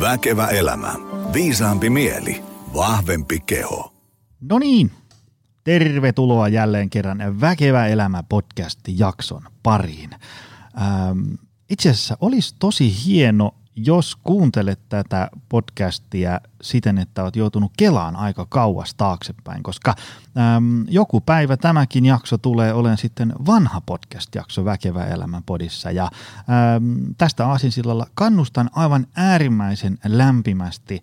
Väkevä elämä. Viisaampi mieli. Vahvempi keho. No niin, tervetuloa jälleen kerran Väkevä elämä podcast-jakson pariin. Ähm, itse asiassa olisi tosi hieno, jos kuuntelet tätä podcastia siten, että olet joutunut kelaan aika kauas taaksepäin, koska äm, joku päivä tämäkin jakso tulee olen sitten vanha podcast-jakso Väkevä elämän podissa. Ja äm, tästä aasinsillalla kannustan aivan äärimmäisen lämpimästi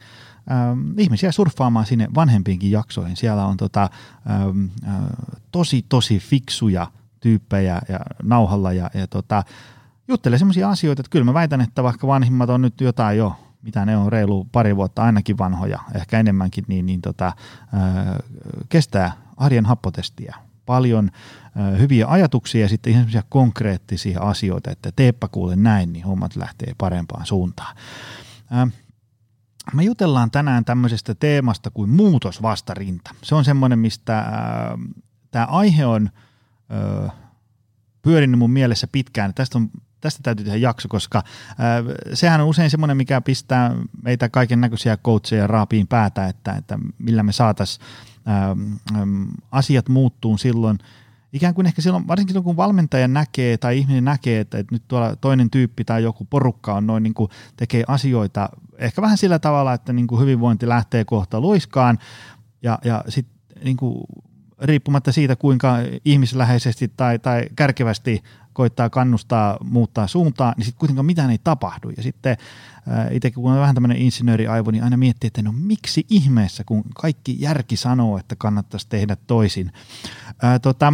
ähm, ihmisiä surffaamaan sinne vanhempiinkin jaksoihin. Siellä on tota, ähm, äh, tosi, tosi fiksuja tyyppejä ja nauhalla ja, ja tota, juttelee sellaisia asioita, että kyllä mä väitän, että vaikka vanhimmat on nyt jotain jo, mitä ne on reilu pari vuotta ainakin vanhoja, ehkä enemmänkin, niin, niin tota, ää, kestää arjen happotestiä. Paljon hyviä ajatuksia ja sitten ihan konkreettisia asioita, että teepä kuule näin, niin hommat lähtee parempaan suuntaan. Me jutellaan tänään tämmöisestä teemasta kuin muutosvastarinta. Se on semmoinen, mistä tämä aihe on ää, pyörinyt mun mielessä pitkään. Tästä on tästä täytyy tehdä jakso, koska äh, sehän on usein semmoinen, mikä pistää meitä kaiken näköisiä coacheja raapiin päätä, että, että millä me saataisiin äh, asiat muuttuu silloin, ikään kuin ehkä silloin, varsinkin silloin kun valmentaja näkee tai ihminen näkee, että, että nyt tuolla toinen tyyppi tai joku porukka on noin niin kuin tekee asioita ehkä vähän sillä tavalla, että niin kuin hyvinvointi lähtee kohta luiskaan. Ja, ja sitten niin kuin riippumatta siitä, kuinka ihmisläheisesti tai, tai kärkevästi koittaa kannustaa muuttaa suuntaa, niin sitten kuitenkaan mitään ei tapahdu. Ja sitten äh, itsekin kun on vähän tämmöinen insinööriaivo, niin aina miettii, että no miksi ihmeessä, kun kaikki järki sanoo, että kannattaisi tehdä toisin. Ää, äh, tota,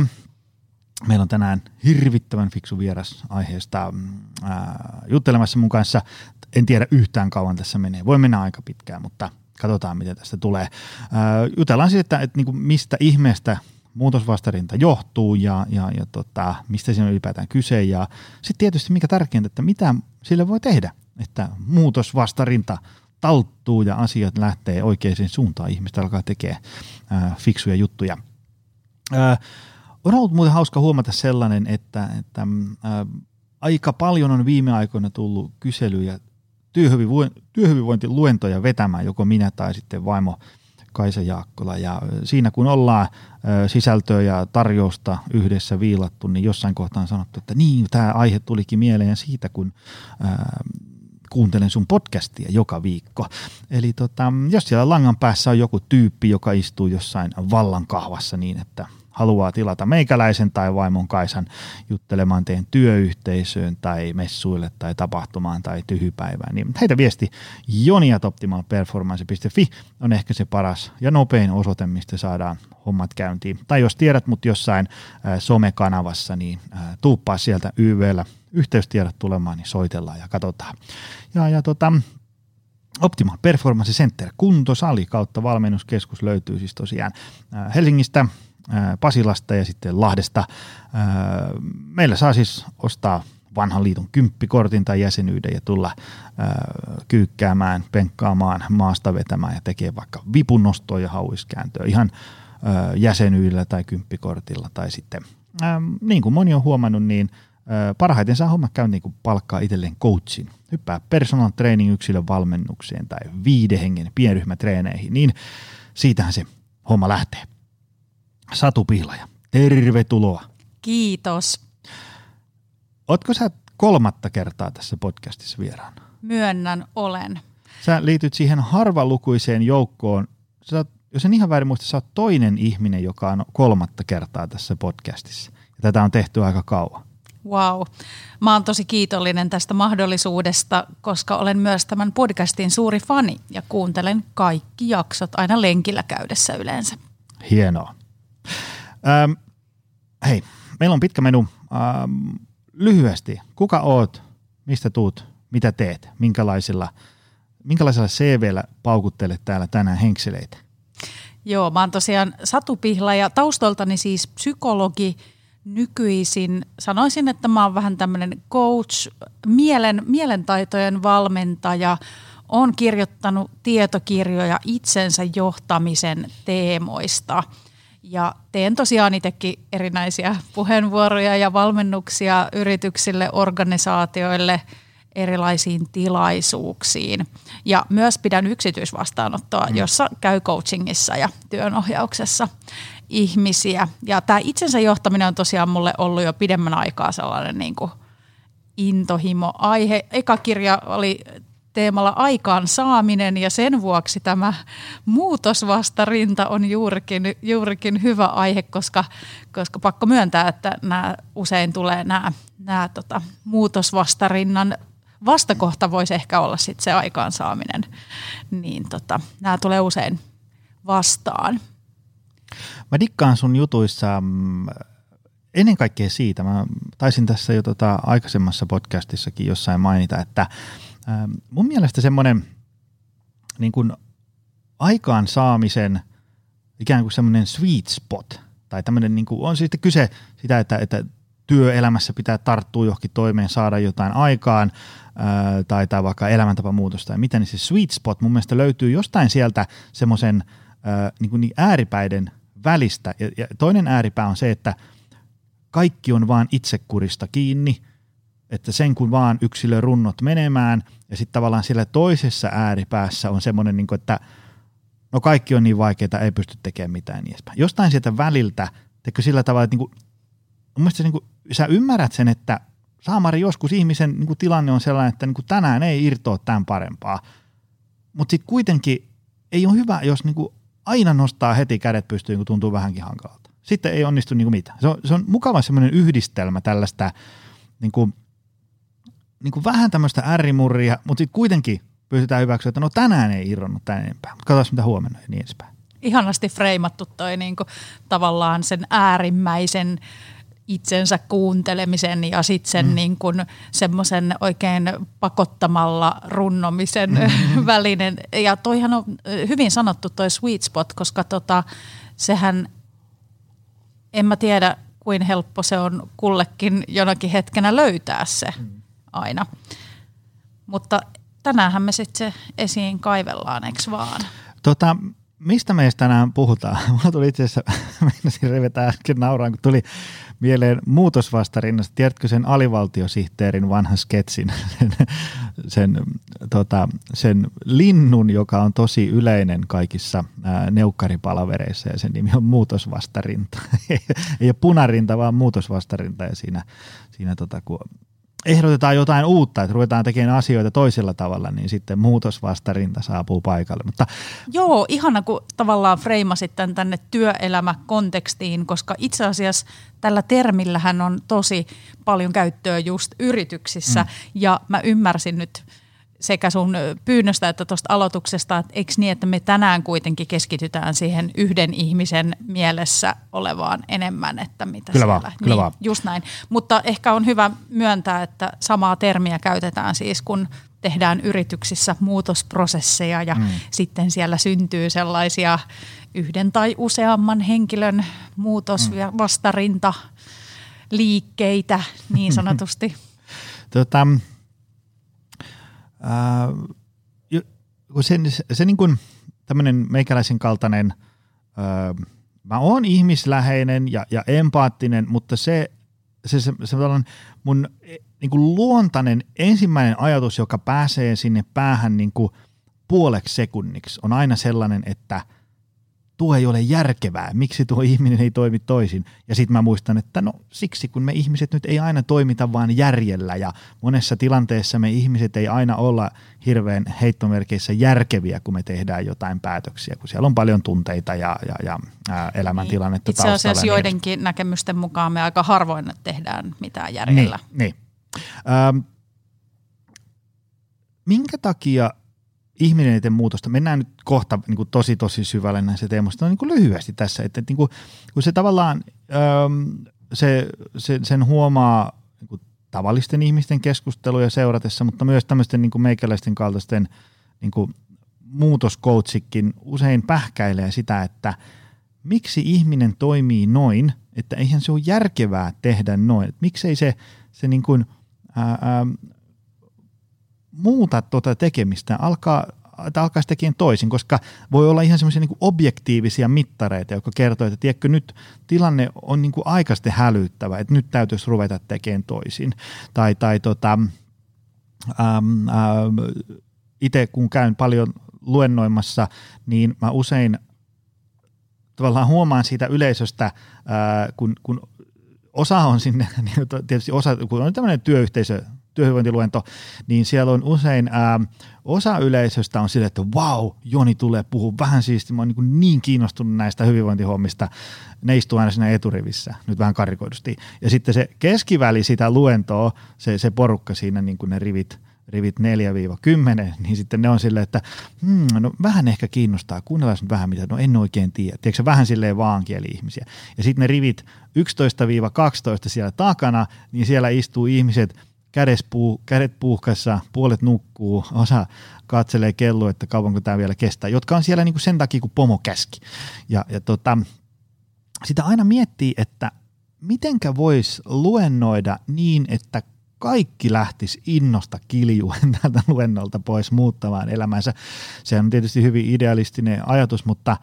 meillä on tänään hirvittävän fiksu vieras aiheesta ää, äh, juttelemassa mun kanssa. En tiedä yhtään kauan tässä menee. Voi mennä aika pitkään, mutta katsotaan, miten tästä tulee. Ää, jutellaan siitä, että, että niin kuin mistä ihmeestä muutosvastarinta johtuu ja, ja, ja tota, mistä siinä on ylipäätään kyse. Ja sitten tietysti mikä tärkeintä, että mitä sille voi tehdä, että muutosvastarinta talttuu ja asiat lähtee oikeaan suuntaan. Ihmiset alkaa tekemään ää, fiksuja juttuja. Ää, on ollut muuten hauska huomata sellainen, että, että ää, aika paljon on viime aikoina tullut kyselyjä työhyvinvointiluentoja vetämään, joko minä tai sitten vaimo Kaisa Jaakkola. Ja siinä kun ollaan sisältöä ja tarjousta yhdessä viilattu, niin jossain kohtaa on sanottu, että niin, tämä aihe tulikin mieleen siitä, kun kuuntelen sun podcastia joka viikko. Eli tota, jos siellä langan päässä on joku tyyppi, joka istuu jossain vallan kahvassa niin, että haluaa tilata meikäläisen tai vaimon Kaisan juttelemaan teidän työyhteisöön tai messuille tai tapahtumaan tai tyhypäivään, niin heitä viesti joniatoptimalperformance.fi on ehkä se paras ja nopein osoite, mistä saadaan hommat käyntiin. Tai jos tiedät mut jossain äh, somekanavassa, niin äh, tuuppaa sieltä YVllä yhteystiedot tulemaan, niin soitellaan ja katsotaan. Ja, ja tota, Optimal Performance Center, kuntosali kautta valmennuskeskus löytyy siis tosiaan äh, Helsingistä, Pasilasta ja sitten Lahdesta. Meillä saa siis ostaa vanhan liiton kymppikortin tai jäsenyyden ja tulla kyykkäämään, penkkaamaan, maasta vetämään ja tekee vaikka vipunostoa ja hauiskääntöä ihan jäsenyydellä tai kymppikortilla tai sitten niin kuin moni on huomannut, niin parhaiten saa homma käyntiin, kun palkkaa itselleen coachin. Hyppää personal training yksilön valmennukseen tai viiden hengen pienryhmätreeneihin, niin siitähän se homma lähtee. Satu Pihlaja, tervetuloa. Kiitos. Ootko sä kolmatta kertaa tässä podcastissa vieraana? Myönnän, olen. Sä liityt siihen harvalukuiseen joukkoon. Sä oot, jos en ihan väärin muista, sä oot toinen ihminen, joka on kolmatta kertaa tässä podcastissa. Ja tätä on tehty aika kauan. Wow. Mä oon tosi kiitollinen tästä mahdollisuudesta, koska olen myös tämän podcastin suuri fani ja kuuntelen kaikki jaksot aina lenkillä käydessä yleensä. Hienoa. Ähm, hei, meillä on pitkä menu. Ähm, lyhyesti, kuka oot, mistä tuut, mitä teet, minkälaisilla, minkälaisella CVllä paukuttelet täällä tänään henkseleitä? Joo, mä oon tosiaan Satu Pihla ja taustoltani siis psykologi nykyisin. Sanoisin, että mä oon vähän tämmöinen coach, mielen, mielentaitojen valmentaja, on kirjoittanut tietokirjoja itsensä johtamisen teemoista – ja teen tosiaan itsekin erinäisiä puheenvuoroja ja valmennuksia yrityksille, organisaatioille, erilaisiin tilaisuuksiin. Ja myös pidän yksityisvastaanottoa, mm. jossa käy coachingissa ja työnohjauksessa ihmisiä. Ja tämä itsensä johtaminen on tosiaan mulle ollut jo pidemmän aikaa sellainen niin kuin intohimo aihe. Eka kirja oli teemalla aikaan saaminen ja sen vuoksi tämä muutosvastarinta on juurikin, juurikin hyvä aihe, koska, koska pakko myöntää, että nämä usein tulee nämä, nämä tota, muutosvastarinnan vastakohta voisi ehkä olla sit se aikaansaaminen, niin tota, nämä tulee usein vastaan. Mä dikkaan sun jutuissa mm, ennen kaikkea siitä, mä taisin tässä jo tota aikaisemmassa podcastissakin jossain mainita, että Ähm, mun mielestä semmoinen niin kuin aikaansaamisen ikään kuin semmoinen sweet spot, tai tämmöinen niin kuin, on sitten kyse sitä, että, että työelämässä pitää tarttua johonkin toimeen, saada jotain aikaan, ää, tai, tai vaikka elämäntapamuutosta ja miten, niin se sweet spot mun mielestä löytyy jostain sieltä semmoisen niin kuin niin ääripäiden välistä. Ja, ja toinen ääripää on se, että kaikki on vaan itsekurista kiinni – että sen kun vaan yksilö runnot menemään ja sitten tavallaan siellä toisessa ääripäässä on semmoinen, niin että no kaikki on niin vaikeaa, ei pysty tekemään mitään niin edespäin. Jostain sieltä väliltä, tekö sillä tavalla, että niin kuin, mun mielestä niin kuin, sä ymmärrät sen, että saamari joskus ihmisen niin kuin tilanne on sellainen, että niin kuin tänään ei irtoa tämän parempaa, mutta sitten kuitenkin ei ole hyvä, jos niin kuin aina nostaa heti kädet pystyyn, kun tuntuu vähänkin hankalalta. Sitten ei onnistu niin kuin mitään. Se on, se on mukava semmoinen yhdistelmä tällaista niin kuin niin kuin vähän tämmöistä ärrimurria, mutta sitten kuitenkin pystytään hyväksyä, että no tänään ei irronnut tämän enempää, mutta katsotaan mitä huomenna ja niin edespäin. Ihanasti freimattu toi niin kuin, tavallaan sen äärimmäisen itsensä kuuntelemisen ja sitten sen mm. niin kuin semmoisen oikein pakottamalla runnomisen mm. välinen. Ja toihan on hyvin sanottu toi sweet spot, koska tota, sehän, en mä tiedä kuin helppo se on kullekin jonakin hetkenä löytää se. Mm aina. Mutta tänäänhän me sitten se esiin kaivellaan, eikö vaan? Tota, mistä meistä tänään puhutaan? Mulla tuli itse asiassa, meinasin revetä äsken nauraan, kun tuli mieleen muutosvastarinnasta. Tiedätkö sen alivaltiosihteerin vanhan sketsin, sen, sen, tota, sen linnun, joka on tosi yleinen kaikissa ää, neukkaripalavereissa ja sen nimi on muutosvastarinta. Ei ole punarinta, vaan muutosvastarinta ja siinä, siinä tota, kun ehdotetaan jotain uutta, että ruvetaan tekemään asioita toisella tavalla, niin sitten muutosvastarinta saapuu paikalle. Mutta Joo, ihana kun tavallaan freimasit tämän tänne työelämäkontekstiin, koska itse asiassa tällä termillähän on tosi paljon käyttöä just yrityksissä mm. ja mä ymmärsin nyt sekä sun pyynnöstä että tuosta aloituksesta, että eikö niin, että me tänään kuitenkin keskitytään siihen yhden ihmisen mielessä olevaan enemmän, että mitä kyllä siellä. Vaan, kyllä niin, vaan. Just näin. Mutta ehkä on hyvä myöntää, että samaa termiä käytetään siis, kun tehdään yrityksissä muutosprosesseja ja mm. sitten siellä syntyy sellaisia yhden tai useamman henkilön muutos- mm. ja vastarinta liikkeitä niin sanotusti. tota, se, se, se niin kuin tämmöinen meikäläisen kaltainen, ää, mä oon ihmisläheinen ja, ja empaattinen, mutta se, se, se, se mun niin kuin luontainen ensimmäinen ajatus, joka pääsee sinne päähän niin kuin puoleksi sekunniksi, on aina sellainen, että – tuo ei ole järkevää, miksi tuo ihminen ei toimi toisin. Ja sitten mä muistan, että no siksi, kun me ihmiset nyt ei aina toimita vaan järjellä ja monessa tilanteessa me ihmiset ei aina olla hirveän heittomerkeissä järkeviä, kun me tehdään jotain päätöksiä, kun siellä on paljon tunteita ja, ja, ja ää, elämäntilannetta niin. Itse asiassa niin joidenkin niin. näkemysten mukaan me aika harvoin tehdään mitään järjellä. Niin, niin. Ähm, minkä takia ihminen eteen muutosta. Mennään nyt kohta niin kuin tosi tosi syvälle näissä teemoista, no, niin kuin lyhyesti tässä, että, että niin kuin, kun se tavallaan äm, se, se, sen huomaa niin kuin tavallisten ihmisten keskusteluja seuratessa, mutta myös tämmöisten niin kuin meikäläisten kaltaisten niin kuin muutoskoutsikin usein pähkäilee sitä, että miksi ihminen toimii noin, että eihän se ole järkevää tehdä noin. Että miksei se, se niin kuin, ää, ää, muuta tuota tekemistä, alkaa, että alkaisi tekemään toisin, koska voi olla ihan semmoisia niin objektiivisia mittareita, jotka kertoo, että tiedätkö, nyt tilanne on niin aikaisesti hälyttävä, että nyt täytyisi ruveta tekemään toisin. Tai, tai tota, ähm, äh, itse kun käyn paljon luennoimassa, niin mä usein tavallaan huomaan siitä yleisöstä, ää, kun, kun osa on sinne, niin tietysti osa, kun on tämmöinen työyhteisö, työhyvinvointiluento, niin siellä on usein ää, osa yleisöstä on sille, että wow, Joni tulee puhua vähän siisti, mä oon niin, niin kiinnostunut näistä hyvinvointihommista, ne istuu aina siinä eturivissä, nyt vähän karikoidusti. Ja sitten se keskiväli sitä luentoa, se, se porukka siinä, niin kuin ne rivit, rivit 4-10, niin sitten ne on silleen, että hmm, no vähän ehkä kiinnostaa, kuunnellaan nyt vähän mitä, no en oikein tiedä. Tiedätkö, vähän silleen vaankieli-ihmisiä. Ja sitten ne rivit 11-12 siellä takana, niin siellä istuu ihmiset, puu, kädet puuhkassa, puolet nukkuu, osa katselee kello, että kauanko tämä vielä kestää, jotka on siellä niin kuin sen takia, kun pomo käski. Ja, ja tota, sitä aina miettii, että mitenkä voisi luennoida niin, että kaikki lähtisi innosta kiljuen tältä luennolta pois muuttamaan elämänsä. Se on tietysti hyvin idealistinen ajatus, mutta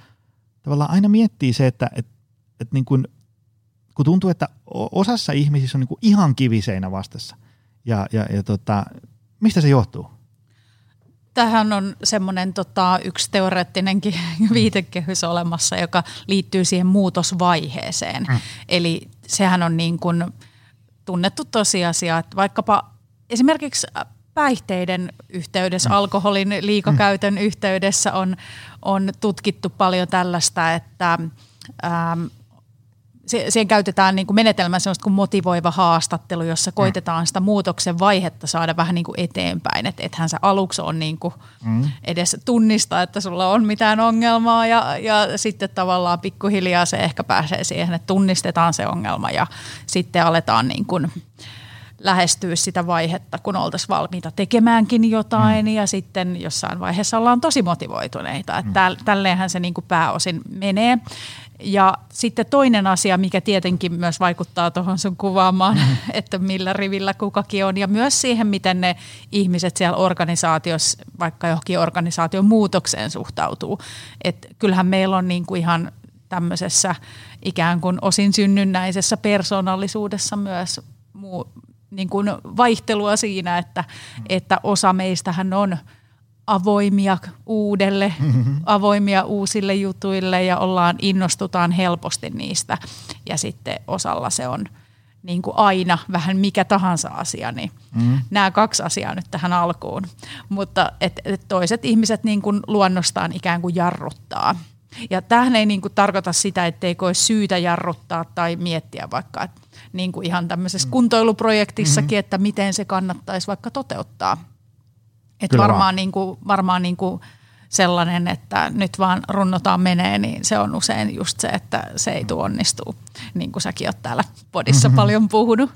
tavallaan aina miettii se, että et, et niin kun, kun tuntuu, että osassa ihmisissä on niin ihan kiviseinä vastassa. Ja, ja, ja tota, mistä se johtuu? Tähän on semmoinen tota, yksi teoreettinenkin viitekehys olemassa, joka liittyy siihen muutosvaiheeseen. Mm. Eli sehän on niin kuin – tunnettu tosiasia, että vaikkapa esimerkiksi päihteiden yhteydessä, mm. alkoholin liikakäytön mm. yhteydessä on, on tutkittu paljon tällaista, että ähm, siihen käytetään niin kuin menetelmä sellaista kuin motivoiva haastattelu, jossa mm. koitetaan sitä muutoksen vaihetta saada vähän niin kuin eteenpäin. Että ethän sä aluksi on niin kuin mm. edes tunnista, että sulla on mitään ongelmaa ja, ja sitten tavallaan pikkuhiljaa se ehkä pääsee siihen, että tunnistetaan se ongelma ja sitten aletaan niin kuin lähestyä sitä vaihetta, kun oltaisiin valmiita tekemäänkin jotain mm. ja sitten jossain vaiheessa ollaan tosi motivoituneita. Että mm. tälleenhän se niin kuin pääosin menee. Ja sitten toinen asia, mikä tietenkin myös vaikuttaa tuohon sun kuvaamaan, mm. että millä rivillä kukakin on ja myös siihen, miten ne ihmiset siellä organisaatiossa, vaikka johonkin organisaation muutokseen suhtautuu. Että kyllähän meillä on niin kuin ihan tämmöisessä ikään kuin osin synnynnäisessä persoonallisuudessa myös muu, niin kuin vaihtelua siinä, että, että osa meistähän on avoimia uudelle, mm-hmm. avoimia uusille jutuille ja ollaan, innostutaan helposti niistä. Ja sitten osalla se on niin kuin aina vähän mikä tahansa asia, niin mm-hmm. nämä kaksi asiaa nyt tähän alkuun. Mutta et, et toiset ihmiset niin kuin luonnostaan ikään kuin jarruttaa. Ja tähän ei niin kuin tarkoita sitä, etteikö olisi syytä jarruttaa tai miettiä vaikka, että niin kuin ihan tämmöisessä mm. kuntoiluprojektissakin, mm-hmm. että miten se kannattaisi vaikka toteuttaa. Et varmaan, niin kuin, varmaan niin kuin sellainen, että nyt vaan runnotaan menee, niin se on usein just se, että se ei tule onnistuu, niin kuin säkin oot täällä podissa mm-hmm. paljon puhunut.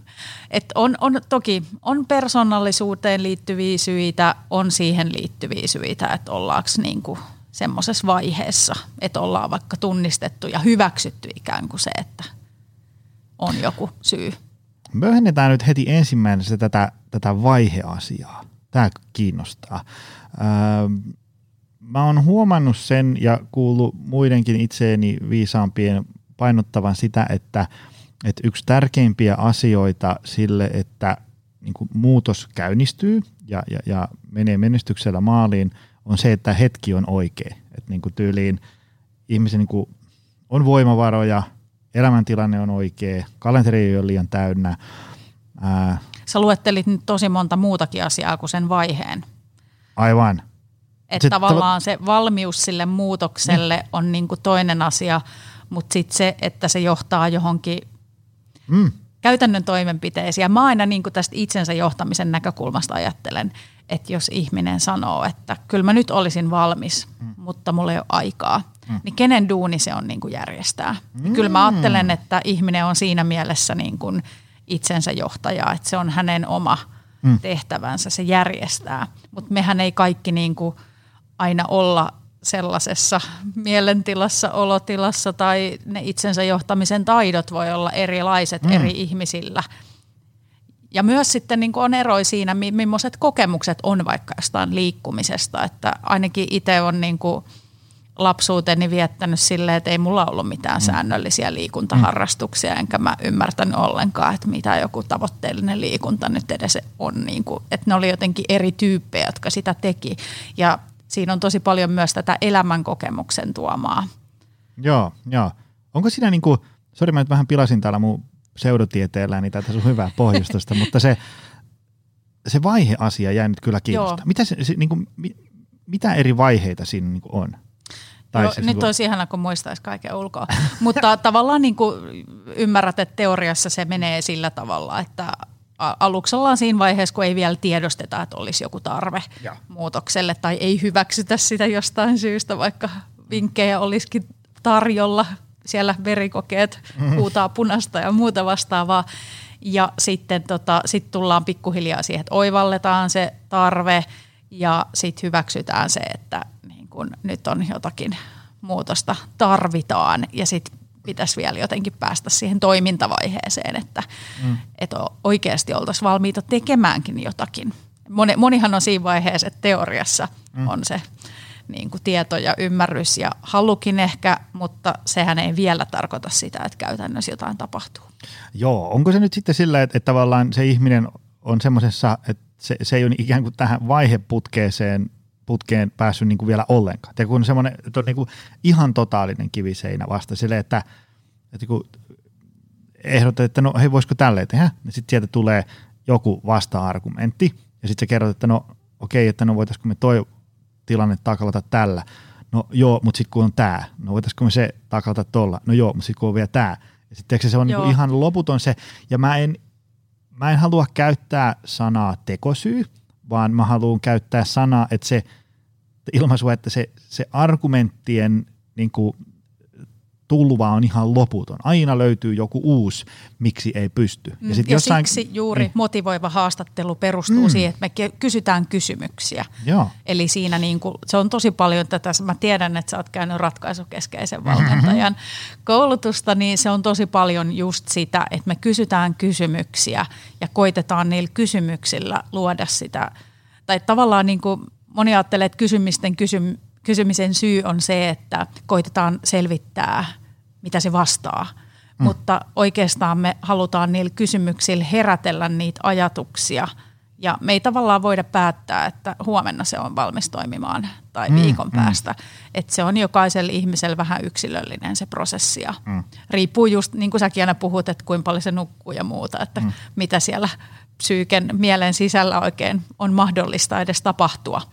Et on, on, toki on persoonallisuuteen liittyviä syitä, on siihen liittyviä syitä, että ollaanko niin kuin semmoisessa vaiheessa, että ollaan vaikka tunnistettu ja hyväksytty ikään kuin se, että – on joku syy. Myöhennetään nyt heti ensimmäisenä tätä, tätä vaiheasiaa. Tämä kiinnostaa. Öö, mä oon huomannut sen ja kuullut muidenkin itseeni viisaampien painottavan sitä, että, että yksi tärkeimpiä asioita sille, että niin kuin muutos käynnistyy ja, ja, ja menee menestyksellä maaliin, on se, että hetki on oikea. Että niin kuin tyyliin ihmisen niin kuin on voimavaroja – elämäntilanne on oikea, kalenteri ei ole liian täynnä. Ää, Sä luettelit nyt tosi monta muutakin asiaa kuin sen vaiheen. Aivan. Että tavallaan tav- se valmius sille muutokselle mm. on niinku toinen asia, mutta sitten se, että se johtaa johonkin mm. käytännön toimenpiteisiin. Ja mä aina niinku tästä itsensä johtamisen näkökulmasta ajattelen, että jos ihminen sanoo, että kyllä mä nyt olisin valmis, mm. mutta mulla ei ole aikaa – mm. niin kenen duuni se on niin kuin järjestää. Mm. Kyllä mä ajattelen, että ihminen on siinä mielessä niin kuin itsensä johtaja, että se on hänen oma mm. tehtävänsä, se järjestää. Mutta mehän ei kaikki niin kuin aina olla sellaisessa mielentilassa, olotilassa tai ne itsensä johtamisen taidot voi olla erilaiset mm. eri ihmisillä. Ja myös sitten niin on ero siinä, millaiset kokemukset on vaikka jostain liikkumisesta, että ainakin itse on niin kuin – lapsuuteni viettänyt silleen, että ei mulla ollut mitään mm. säännöllisiä liikuntaharrastuksia, enkä mä ymmärtänyt ollenkaan, että mitä joku tavoitteellinen liikunta nyt edes on. Niin kuin, että ne oli jotenkin eri tyyppejä, jotka sitä teki. Ja siinä on tosi paljon myös tätä elämänkokemuksen tuomaa. Joo, joo. Onko siinä niin kuin, sori mä nyt vähän pilasin täällä mun seudotieteellä, niin tätä on hyvää pohjustusta, mutta se, se vaiheasia jäi nyt kyllä kiinnostaa. Mitä, se, se, niin kuin, mitä eri vaiheita siinä niin kuin on? Tai Joo, siis nyt niin olisi ihana, kun muistaisi kaiken ulkoa. Mutta tavallaan niin kuin ymmärrät, että teoriassa se menee sillä tavalla, että aluksi ollaan siinä vaiheessa, kun ei vielä tiedosteta, että olisi joku tarve ja. muutokselle tai ei hyväksytä sitä jostain syystä, vaikka vinkkejä olisikin tarjolla. Siellä verikokeet huutaa punasta ja muuta vastaavaa. Ja sitten tota, sit tullaan pikkuhiljaa siihen, että oivalletaan se tarve ja sitten hyväksytään se, että kun nyt on jotakin muutosta tarvitaan ja sitten pitäisi vielä jotenkin päästä siihen toimintavaiheeseen, että, mm. että oikeasti oltaisiin valmiita tekemäänkin jotakin. Moni, monihan on siinä vaiheessa, että teoriassa mm. on se niin kuin tieto ja ymmärrys ja halukin ehkä, mutta sehän ei vielä tarkoita sitä, että käytännössä jotain tapahtuu. Joo, onko se nyt sitten sillä, että, että tavallaan se ihminen on semmoisessa, että se, se ei ole ikään kuin tähän vaiheputkeeseen putkeen päässyt niin kuin vielä ollenkaan. Ja kun semmoinen että on niin kuin ihan totaalinen kiviseinä vasta silleen, että, että kun ehdotat, että no hei voisiko tälleen tehdä, niin sitten sieltä tulee joku vasta-argumentti ja sitten sä kerrot, että no okei, että no voitaisiko me toi tilanne taklata tällä. No joo, mutta sitten kun on tämä, no voitaisiko me se taklata tuolla. No joo, mutta sitten kun on vielä tämä. Ja sitten se on niin ihan loputon se, ja mä en, mä en halua käyttää sanaa tekosyy, vaan mä haluan käyttää sanaa, että se ilmaisu, että se, se argumenttien niin kuin, tulva on ihan loputon. Aina löytyy joku uusi, miksi ei pysty. Ja, mm, sit ja jossain, siksi juuri niin. motivoiva haastattelu perustuu mm. siihen, että me kysytään kysymyksiä. Joo. Eli siinä niin kuin, se on tosi paljon tätä, mä tiedän, että sä oot käynyt ratkaisukeskeisen valmentajan koulutusta, niin se on tosi paljon just sitä, että me kysytään kysymyksiä ja koitetaan niillä kysymyksillä luoda sitä, tai tavallaan niin kuin, moni ajattelee, että kysymisten kysym, kysymisen syy on se, että koitetaan selvittää, mitä se vastaa. Mm. Mutta oikeastaan me halutaan niillä kysymyksillä herätellä niitä ajatuksia ja me ei tavallaan voida päättää, että huomenna se on valmis toimimaan tai mm, viikon mm. päästä. Että se on jokaisella ihmisellä vähän yksilöllinen se prosessi ja mm. riippuu just niin kuin säkin aina puhut, että kuinka paljon se nukkuu ja muuta, että mm. mitä siellä psyyken mielen sisällä oikein on mahdollista edes tapahtua –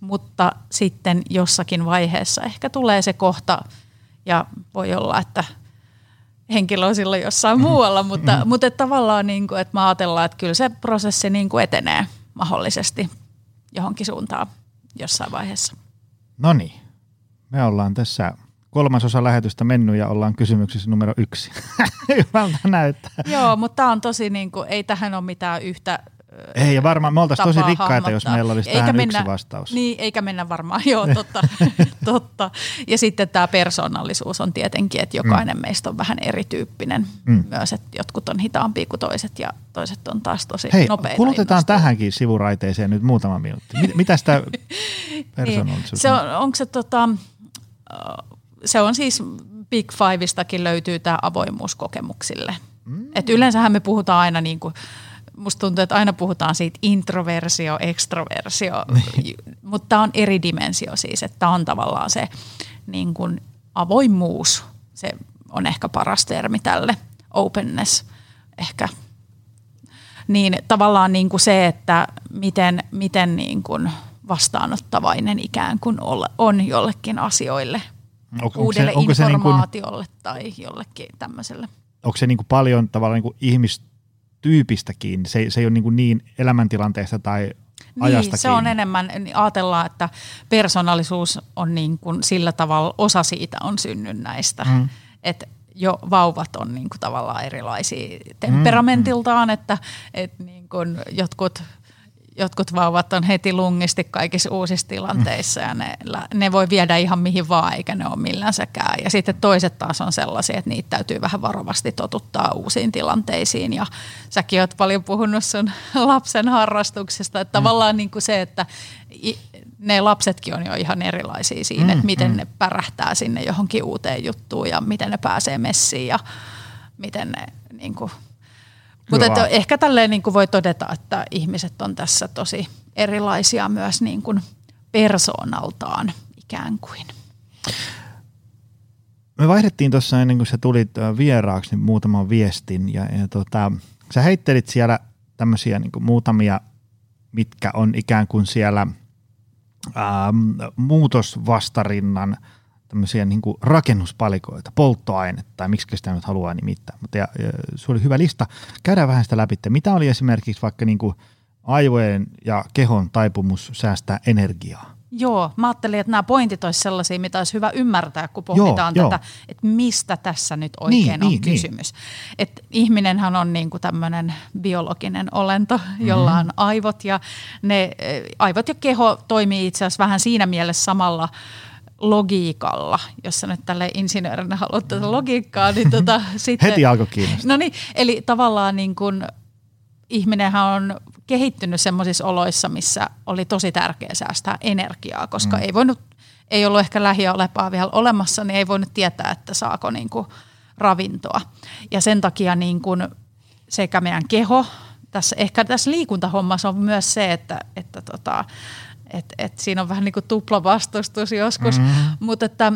mutta sitten jossakin vaiheessa ehkä tulee se kohta ja voi olla, että henkilö on silloin jossain mm-hmm. muualla, mutta, mm-hmm. mutta tavallaan niin kuin, että mä ajatellaan, että kyllä se prosessi niin kuin etenee mahdollisesti johonkin suuntaan jossain vaiheessa. No niin, me ollaan tässä kolmasosa lähetystä mennyt ja ollaan kysymyksessä numero yksi. Hyvältä näyttää. Joo, mutta tämä on tosi, niin kuin, ei tähän ole mitään yhtä ei, ja varmaan me oltaisiin tosi rikkaita, hahmottaa. jos meillä olisi eikä tähän mennä, yksi vastaus. Niin, eikä mennä varmaan, joo, totta. totta. Ja sitten tämä persoonallisuus on tietenkin, että jokainen mm. meistä on vähän erityyppinen mm. myös, että jotkut on hitaampia kuin toiset ja toiset on taas tosi Hei, nopeita. kulutetaan tähänkin sivuraiteeseen nyt muutama minuutti. Mitä sitä persoonallisuus niin, se on? Onko se tota, se on siis Big Fiveistakin löytyy tämä avoimuuskokemuksille. Mm. Et yleensähän me puhutaan aina niin kuin musta tuntuu, että aina puhutaan siitä introversio, extroversio, niin. mutta tämä on eri dimensio siis, että on tavallaan se niin kuin avoimuus, se on ehkä paras termi tälle, openness ehkä. Niin tavallaan niin kuin se, että miten, miten niin kuin vastaanottavainen ikään kuin on jollekin asioille, onko, uudelle onko se, onko informaatiolle se niin kuin, tai jollekin tämmöiselle. Onko se niin kuin paljon tavallaan niin kuin ihmis, tyypistäkin. Se, se ei ole niin, niin elämäntilanteesta tai ajasta niin, se on enemmän, niin ajatellaan, että persoonallisuus on niin kuin sillä tavalla, osa siitä on synnynnäistä. Mm. Että jo vauvat on niin kuin tavallaan erilaisia temperamentiltaan, mm. että, että niin kuin jotkut jotkut vauvat on heti lungisti kaikissa uusissa tilanteissa ja ne, ne voi viedä ihan mihin vaan eikä ne ole millään sekään. Ja sitten toiset taas on sellaisia, että niitä täytyy vähän varovasti totuttaa uusiin tilanteisiin ja säkin oot paljon puhunut sun lapsen harrastuksesta, että mm. tavallaan niin kuin se, että ne lapsetkin on jo ihan erilaisia siinä, mm, että miten mm. ne pärähtää sinne johonkin uuteen juttuun ja miten ne pääsee messiin ja miten ne niin kuin, mutta että ehkä tälleen niin kuin voi todeta, että ihmiset on tässä tosi erilaisia myös niin kuin persoonaltaan ikään kuin. Me vaihdettiin tuossa ennen kuin sä tulit vieraaksi niin muutaman viestin ja, ja tota, sä heittelit siellä tämmöisiä niin muutamia, mitkä on ikään kuin siellä ähm, muutosvastarinnan tämmöisiä niin kuin rakennuspalikoita, polttoainetta tai miksi sitä nyt haluaa nimittää. Mutta ja, ja, se oli hyvä lista. Käydään vähän sitä läpi. Mitä oli esimerkiksi vaikka niin kuin aivojen ja kehon taipumus säästää energiaa? Joo, mä ajattelin, että nämä pointit olisivat sellaisia, mitä olisi hyvä ymmärtää, kun pohditaan joo, tätä, joo. että mistä tässä nyt oikein niin, on niin, niin. kysymys. Niin. Et ihminenhän on niinku tämmöinen biologinen olento, jolla mm-hmm. on aivot ja ne eh, aivot ja keho toimii itse asiassa vähän siinä mielessä samalla logiikalla, jos sä nyt tälle insinöörinä haluat tätä logiikkaa, niin tota, sitten... Heti alkoi kiinnostaa. No niin, eli tavallaan niin kuin ihminenhän on kehittynyt semmoisissa oloissa, missä oli tosi tärkeää säästää energiaa, koska mm. ei voinut, ei ollut ehkä lähiölepaa vielä olemassa, niin ei voinut tietää, että saako niin kuin ravintoa. Ja sen takia niin kuin sekä meidän keho, tässä, ehkä tässä liikuntahommassa on myös se, että, että tota, et, et siinä on vähän niin kuin tuplavastustus joskus, mm-hmm. mutta että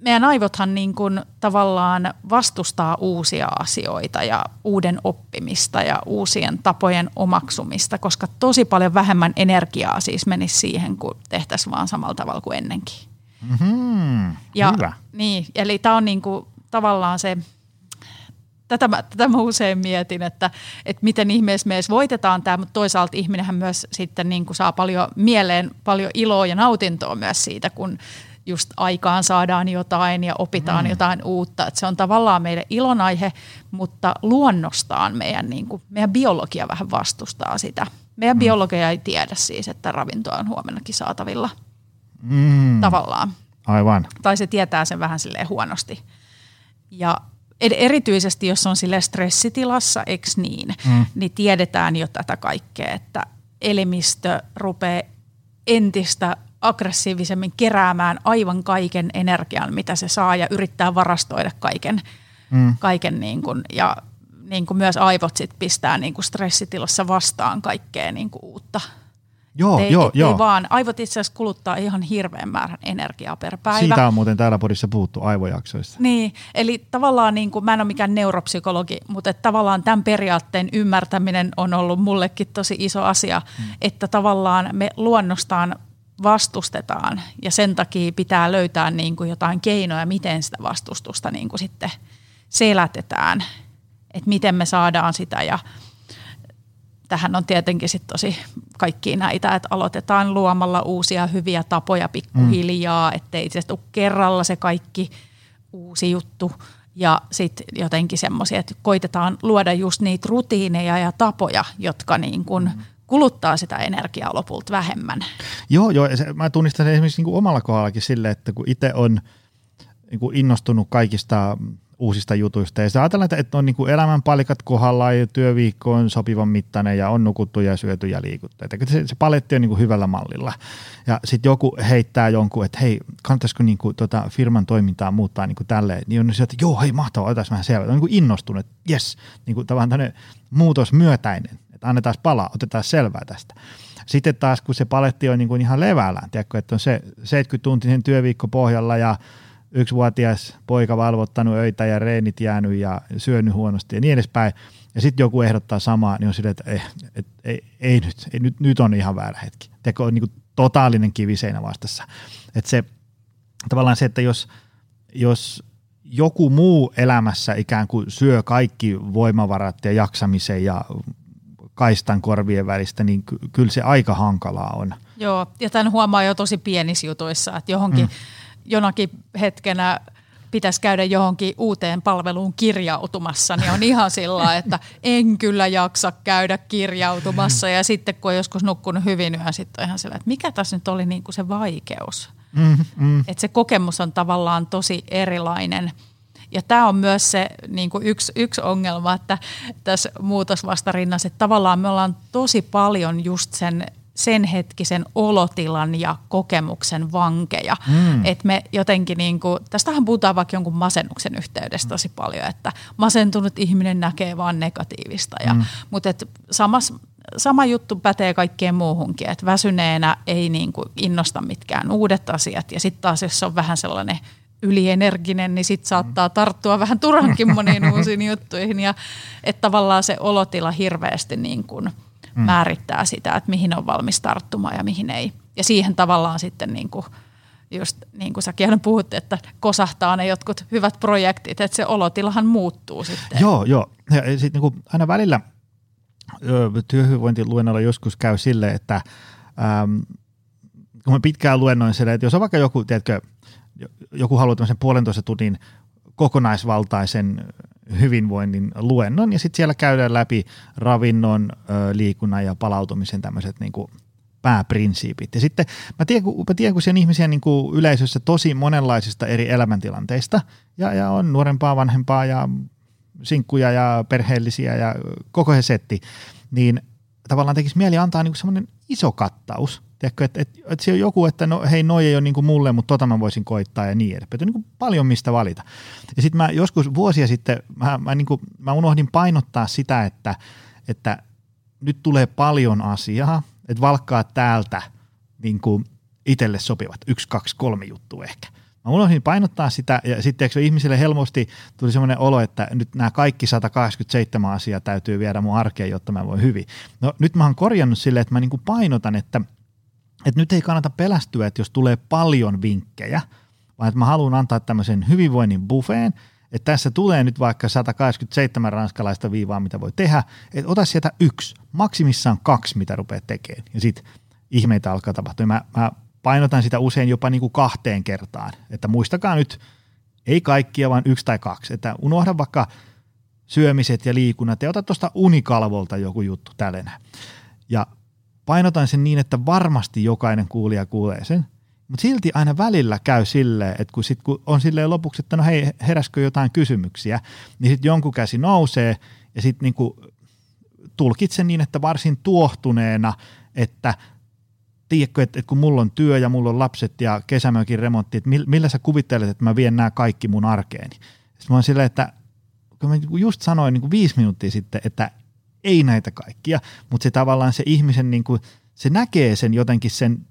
meidän aivothan niin kuin tavallaan vastustaa uusia asioita ja uuden oppimista ja uusien tapojen omaksumista, koska tosi paljon vähemmän energiaa siis menisi siihen, kun tehtäisiin vaan samalla tavalla kuin ennenkin. Mm-hmm. Ja, Hyvä. Niin, eli tämä on niin kuin tavallaan se, tätä mä, tätä mä usein mietin, että, että miten ihmeessä me edes voitetaan tämä, mutta toisaalta ihminenhän myös sitten niin kuin saa paljon mieleen, paljon iloa ja nautintoa myös siitä, kun just aikaan saadaan jotain ja opitaan mm. jotain uutta. Että se on tavallaan meille ilonaihe, mutta luonnostaan meidän, niin kuin, meidän biologia vähän vastustaa sitä. Meidän mm. biologia ei tiedä siis, että ravintoa on huomennakin saatavilla mm. tavallaan. Aivan. Tai se tietää sen vähän silleen huonosti. Ja erityisesti jos on sille stressitilassa, eikö niin, mm. niin tiedetään jo tätä kaikkea, että elimistö rupeaa entistä aggressiivisemmin keräämään aivan kaiken energian, mitä se saa ja yrittää varastoida kaiken, mm. kaiken niin kuin, ja niin kuin myös aivot sit pistää niin kuin stressitilassa vastaan kaikkea niin kuin uutta. Joo, ei, joo, ei, joo. vaan aivot itse asiassa kuluttaa ihan hirveän määrän energiaa per päivä. Siitä on muuten täällä podissa puhuttu aivojaksoista. Niin, eli tavallaan niin kuin, mä en ole mikään neuropsykologi, mutta että tavallaan tämän periaatteen ymmärtäminen on ollut mullekin tosi iso asia, mm. että tavallaan me luonnostaan vastustetaan ja sen takia pitää löytää niin kuin jotain keinoja, miten sitä vastustusta niin kuin sitten selätetään, että miten me saadaan sitä ja tähän on tietenkin sit tosi kaikki näitä, että aloitetaan luomalla uusia hyviä tapoja pikkuhiljaa, mm. ettei se tule kerralla se kaikki uusi juttu ja sitten jotenkin semmoisia, että koitetaan luoda just niitä rutiineja ja tapoja, jotka niin kuin mm kuluttaa sitä energiaa lopulta vähemmän. Joo, joo. Se, mä tunnistan sen esimerkiksi niin kuin omalla kohdallakin sille, että kun itse on niin kuin innostunut kaikista uusista jutuista. Ja sitten ajatellaan, että on niin kuin elämän palikat kohdalla ja työviikko on sopivan mittainen ja on nukuttu ja syöty ja liikuttu. Että se, se paletti on niin kuin hyvällä mallilla. Ja sitten joku heittää jonkun, että hei, kannattaisiko niin kuin tota firman toimintaa muuttaa niin kuin tälleen. Niin on se, että joo, hei mahtavaa, otas vähän selvä. On niin kuin innostunut, että jes, niin kuin tavallaan muutos myötäinen että annetaan palaa, otetaan selvää tästä. Sitten taas, kun se paletti on niin kuin ihan levällään, tiedätkö, että on se 70-tuntisen työviikko pohjalla ja yksivuotias poika valvottanut öitä ja reenit jäänyt ja syönyt huonosti ja niin edespäin. Ja sitten joku ehdottaa samaa, niin on silleen, että ei, et, ei, ei nyt, ei, nyt, nyt on ihan väärä hetki. Teko on niin kuin totaalinen kiviseinä vastassa. Että se tavallaan se, että jos, jos joku muu elämässä ikään kuin syö kaikki voimavarat ja jaksamisen ja kaistan korvien välistä, niin ky- kyllä se aika hankalaa on. Joo, ja tämän huomaa jo tosi pienissä jutuissa, että johonkin, mm. Jonakin hetkenä pitäisi käydä johonkin uuteen palveluun kirjautumassa, niin on ihan sillä että en kyllä jaksa käydä kirjautumassa. Ja sitten kun on joskus nukkunut hyvin yön, sitten on ihan sillä, että mikä tässä nyt oli niin kuin se vaikeus. Mm, mm. Että se kokemus on tavallaan tosi erilainen – ja tämä on myös se niin kuin yksi, yksi ongelma, että tässä muutosvastarinnassa, että tavallaan me ollaan tosi paljon just sen sen hetkisen olotilan ja kokemuksen vankeja. Mm. Et me jotenkin, niin kuin, tästähän puhutaan vaikka jonkun masennuksen yhteydessä tosi paljon, että masentunut ihminen näkee vaan negatiivista. Ja, mm. Mutta et samas, sama juttu pätee kaikkeen muuhunkin, että väsyneenä ei niin kuin innosta mitkään uudet asiat. Ja sitten taas, jos on vähän sellainen ylienerginen, niin sitten saattaa tarttua vähän turhankin moniin uusiin juttuihin. Ja että tavallaan se olotila hirveästi niin kuin – mm. määrittää sitä, että mihin on valmis tarttumaan ja mihin ei. Ja siihen tavallaan sitten niin kuin, just niin kuin säkin aina että kosahtaa ne jotkut hyvät projektit, että se olotilahan muuttuu sitten. Joo, joo. Ja sitten niin aina välillä työhyvinvointiluennolla joskus käy silleen, että äm, kun mä pitkään luennoin sille, että jos on vaikka joku, tiedätkö, joku haluaa tämmöisen puolentoista tunnin kokonaisvaltaisen hyvinvoinnin luennon ja sitten siellä käydään läpi ravinnon, liikunnan ja palautumisen tämmöiset niin kuin pääprinsiipit. Ja sitten mä tiedän, kun, mä tiedän, kun siellä on ihmisiä niin kuin yleisössä tosi monenlaisista eri elämäntilanteista ja, ja on nuorempaa, vanhempaa ja sinkkuja ja perheellisiä ja koko se setti, niin tavallaan tekisi mieli antaa niin semmoinen iso kattaus Tiedätkö, että, että, että siellä on joku, että no hei, noi ei ole niin kuin mulle, mutta tota mä voisin koittaa ja niin edespäin. Niin kuin paljon mistä valita. Ja sitten mä joskus vuosia sitten, mä, mä, niin kuin, mä unohdin painottaa sitä, että, että nyt tulee paljon asiaa, että valkkaa täältä niin kuin itselle sopivat yksi, kaksi, kolme juttua ehkä. Mä unohdin painottaa sitä ja sitten ihmisille helposti tuli semmoinen olo, että nyt nämä kaikki 187 asiaa täytyy viedä mun arkeen, jotta mä voin hyvin. No nyt mä oon korjannut silleen, että mä niin kuin painotan, että – että nyt ei kannata pelästyä, että jos tulee paljon vinkkejä, vaan että mä haluan antaa tämmöisen hyvinvoinnin buffeen, että tässä tulee nyt vaikka 187 ranskalaista viivaa, mitä voi tehdä, että ota sieltä yksi, maksimissaan kaksi, mitä rupeat tekemään, ja sitten ihmeitä alkaa tapahtua. Mä, mä painotan sitä usein jopa niin kuin kahteen kertaan, että muistakaa nyt, ei kaikkia, vaan yksi tai kaksi, että unohda vaikka syömiset ja liikunnat ja ota tuosta unikalvolta joku juttu tällainen. Ja painotan sen niin, että varmasti jokainen kuulija kuulee sen, mutta silti aina välillä käy silleen, että kun, sit, kun on silleen lopuksi, että no hei, heräskö jotain kysymyksiä, niin sitten jonkun käsi nousee ja sitten niinku tulkitsen niin, että varsin tuohtuneena, että tiedätkö, että, että kun mulla on työ ja mulla on lapset ja kesämökin remontti, että millä sä kuvittelet, että mä vien nämä kaikki mun arkeeni. Sitten mä oon silleen, että kun mä just sanoin niin kuin viisi minuuttia sitten, että ei näitä kaikkia, mutta se tavallaan se ihmisen, niin kuin, se näkee sen jotenkin sen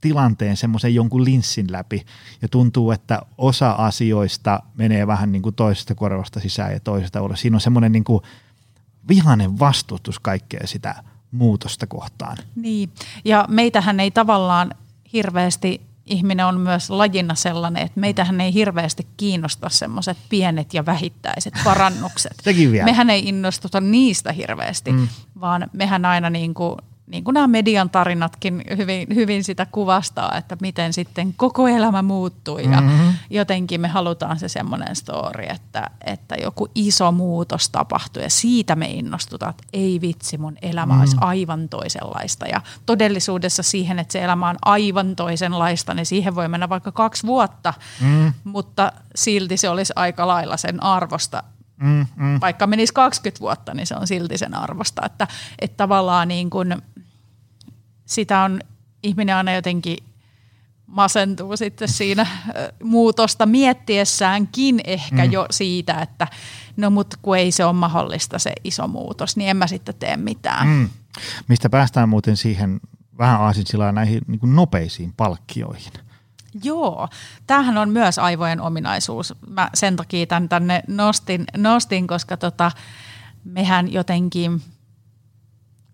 tilanteen semmoisen jonkun linssin läpi ja tuntuu, että osa asioista menee vähän niin kuin toisesta korvasta sisään ja toisesta ulos. Siinä on semmoinen niin kuin vihainen vastustus kaikkea sitä muutosta kohtaan. Niin, ja meitähän ei tavallaan hirveästi ihminen on myös lajina sellainen, että meitähän ei hirveästi kiinnosta semmoiset pienet ja vähittäiset parannukset. Sekin vielä. Mehän ei innostuta niistä hirveästi, mm. vaan mehän aina niin kuin niin kuin nämä median tarinatkin hyvin, hyvin sitä kuvastaa, että miten sitten koko elämä muuttui ja mm-hmm. jotenkin me halutaan se semmoinen story, että, että joku iso muutos tapahtui ja siitä me innostutaan, että ei vitsi mun elämä mm-hmm. olisi aivan toisenlaista ja todellisuudessa siihen, että se elämä on aivan toisenlaista, niin siihen voi mennä vaikka kaksi vuotta, mm-hmm. mutta silti se olisi aika lailla sen arvosta Mm, mm. Vaikka menisi 20 vuotta, niin se on silti sen arvosta. Että, että tavallaan niin kuin sitä on ihminen aina jotenkin masentuu sitten siinä muutosta miettiessäänkin ehkä mm. jo siitä, että no mut kun ei se ole mahdollista se iso muutos, niin en mä sitten tee mitään. Mm. Mistä päästään muuten siihen vähän aasinsilla näihin niin kuin nopeisiin palkkioihin. Joo, tämähän on myös aivojen ominaisuus. Mä sen takia tämän tänne nostin, nostin koska tota, mehän jotenkin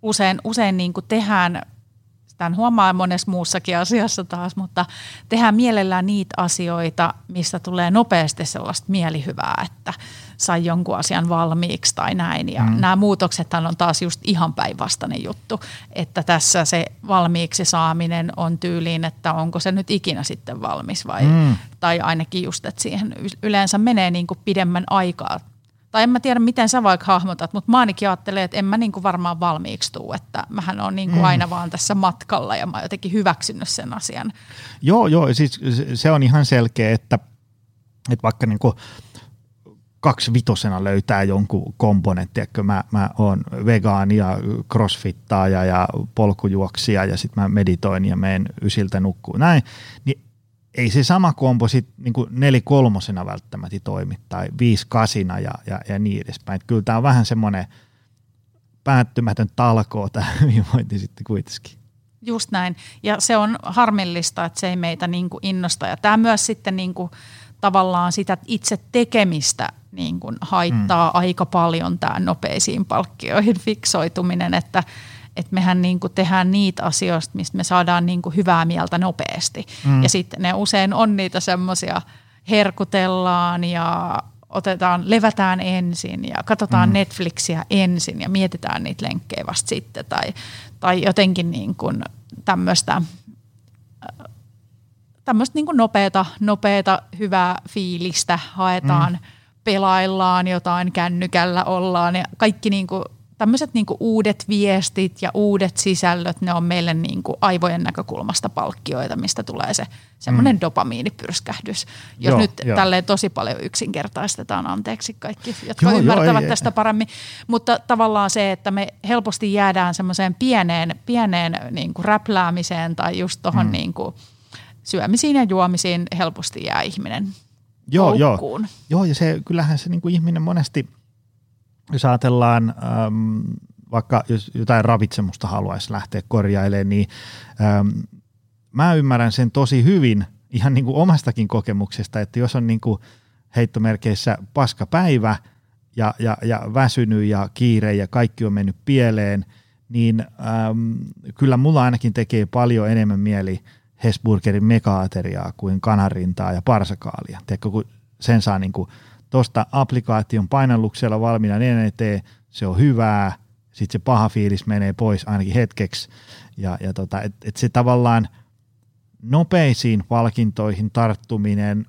usein, usein niin kuin tehdään Tämän huomaa monessa muussakin asiassa taas, mutta tehdään mielellään niitä asioita, mistä tulee nopeasti sellaista mielihyvää, että sai jonkun asian valmiiksi tai näin. Ja mm. nämä muutoksethan on taas just ihan päinvastainen juttu, että tässä se valmiiksi saaminen on tyyliin, että onko se nyt ikinä sitten valmis vai, mm. tai ainakin just, että siihen yleensä menee niin kuin pidemmän aikaa tai en mä tiedä, miten sä vaikka hahmotat, mutta mä ainakin ajattelen, että en mä niinku varmaan valmiiksi tuu, että mähän on niinku mm. aina vaan tässä matkalla ja mä oon jotenkin hyväksynyt sen asian. Joo, joo, siis se on ihan selkeä, että, että vaikka niinku kaksi vitosena löytää jonkun komponentti, että mä, mä oon vegaani ja crossfittaaja ja polkujuoksija ja sitten mä meditoin ja menen ysiltä nukkuu näin, niin ei se sama kompo sitten niin nelikolmosena välttämättä toimi tai viisi kasina ja, ja, ja niin edespäin. Et kyllä tämä on vähän semmoinen päättymätön talkoo tämä hyvinvointi sitten kuitenkin. Just näin. Ja se on harmillista, että se ei meitä niin kuin innosta. Ja tämä myös sitten niin kuin tavallaan sitä itse tekemistä niin kuin haittaa mm. aika paljon tämä nopeisiin palkkioihin fiksoituminen, että että mehän niin kuin tehdään niitä asioista, mistä me saadaan niin kuin hyvää mieltä nopeasti. Mm. Ja sitten ne usein on niitä semmoisia, herkutellaan ja otetaan, levätään ensin ja katsotaan mm. Netflixiä ensin ja mietitään niitä lenkkejä vasta sitten. Tai, tai jotenkin niin kuin tämmöistä tämmöistä niin nopeata, nopeata, hyvää fiilistä haetaan, mm. pelaillaan jotain, kännykällä ollaan ja kaikki niin kuin tämmöiset niinku uudet viestit ja uudet sisällöt, ne on meille niinku aivojen näkökulmasta palkkioita, mistä tulee se semmoinen mm. dopamiinipyrskähdys. Jos joo, nyt jo. tälleen tosi paljon yksinkertaistetaan, anteeksi kaikki, jotka joo, ymmärtävät joo, tästä ei. paremmin. Mutta tavallaan se, että me helposti jäädään semmoiseen pieneen, pieneen niinku räpläämiseen tai just tuohon mm. niinku syömisiin ja juomisiin helposti jää ihminen Joo, joo. joo, ja se, kyllähän se niin kuin ihminen monesti – jos ajatellaan äm, vaikka jos jotain ravitsemusta haluaisi lähteä korjailemaan, niin äm, mä ymmärrän sen tosi hyvin ihan niin kuin omastakin kokemuksesta, että jos on niin kuin heittomerkeissä paska päivä ja, ja, ja väsynyt ja kiire ja kaikki on mennyt pieleen, niin äm, kyllä mulla ainakin tekee paljon enemmän mieli Hesburgerin megaateriaa kuin kanarintaa ja parsakaalia. Tiedätkö, kun sen saa niin kuin tuosta applikaation painalluksella valmiina niin eteen, se on hyvää, sitten se paha fiilis menee pois ainakin hetkeksi. Ja, ja tota, et, et se tavallaan nopeisiin palkintoihin tarttuminen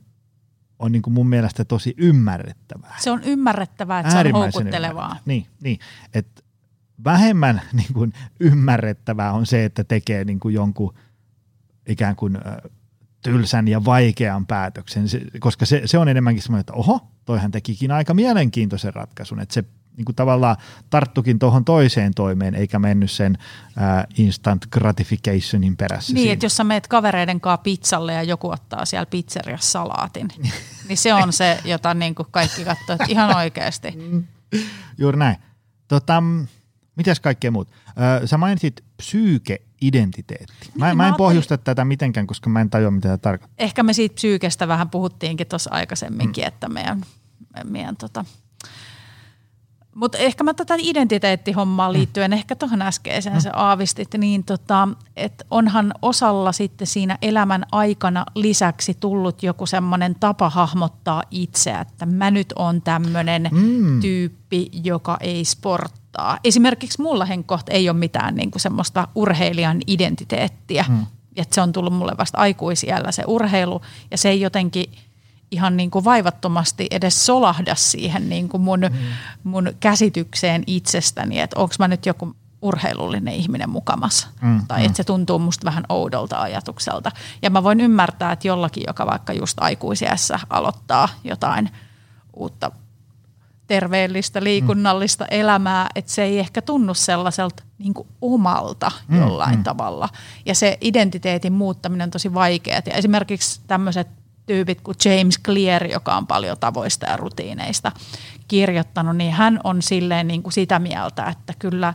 on niin kuin mun mielestä tosi ymmärrettävää. Se on ymmärrettävää, että se on houkuttelevaa. Niin, niin. Et vähemmän niin kuin ymmärrettävää on se, että tekee niin kuin jonkun ikään kuin tylsän ja vaikean päätöksen, se, koska se, se on enemmänkin semmoinen, että oho, toihan tekikin aika mielenkiintoisen ratkaisun, että se niin kuin tavallaan tarttukin tuohon toiseen toimeen, eikä mennyt sen uh, instant gratificationin perässä. Niin, siinä. että jos sä meet kavereiden kanssa pizzalle ja joku ottaa siellä pizzeriassa salaatin, niin se on se, jota niin kuin kaikki katsoo, että ihan oikeasti. Juuri näin. Tota, mitäs kaikkea muut? Sä mainitsit psyyke-identiteetti. Mä, niin, mä en pohjusta tätä mitenkään, koska mä en tajua, mitä tämä tarkoittaa. Ehkä me siitä psyykestä vähän puhuttiinkin tuossa aikaisemminkin, mm. että meidän, meidän tota, mutta ehkä mä tätä identiteettihommaa mm. liittyen, mm. ehkä tuohon äskeiseen mm. se aavistit, niin tota, että onhan osalla sitten siinä elämän aikana lisäksi tullut joku semmoinen tapa hahmottaa itseä, että mä nyt on tämmöinen mm. tyyppi, joka ei sporttaa. Esimerkiksi mulla henkkoht ei ole mitään niinku semmoista urheilijan identiteettiä, mm. että se on tullut mulle vasta aikuisiellä se urheilu ja se ei jotenkin – ihan niin kuin vaivattomasti edes solahda siihen niin kuin mun, mm. mun käsitykseen itsestäni, että onko mä nyt joku urheilullinen ihminen mukamassa. Mm, tai mm. että se tuntuu musta vähän oudolta ajatukselta. Ja mä voin ymmärtää, että jollakin, joka vaikka just aikuisiässä aloittaa jotain uutta terveellistä, liikunnallista mm. elämää, että se ei ehkä tunnu sellaiselta niin kuin omalta mm, jollain mm. tavalla. Ja se identiteetin muuttaminen on tosi vaikeaa. Ja esimerkiksi tämmöiset tyypit kuin James Clear, joka on paljon tavoista ja rutiineista kirjoittanut, niin hän on silleen niin kuin sitä mieltä, että kyllä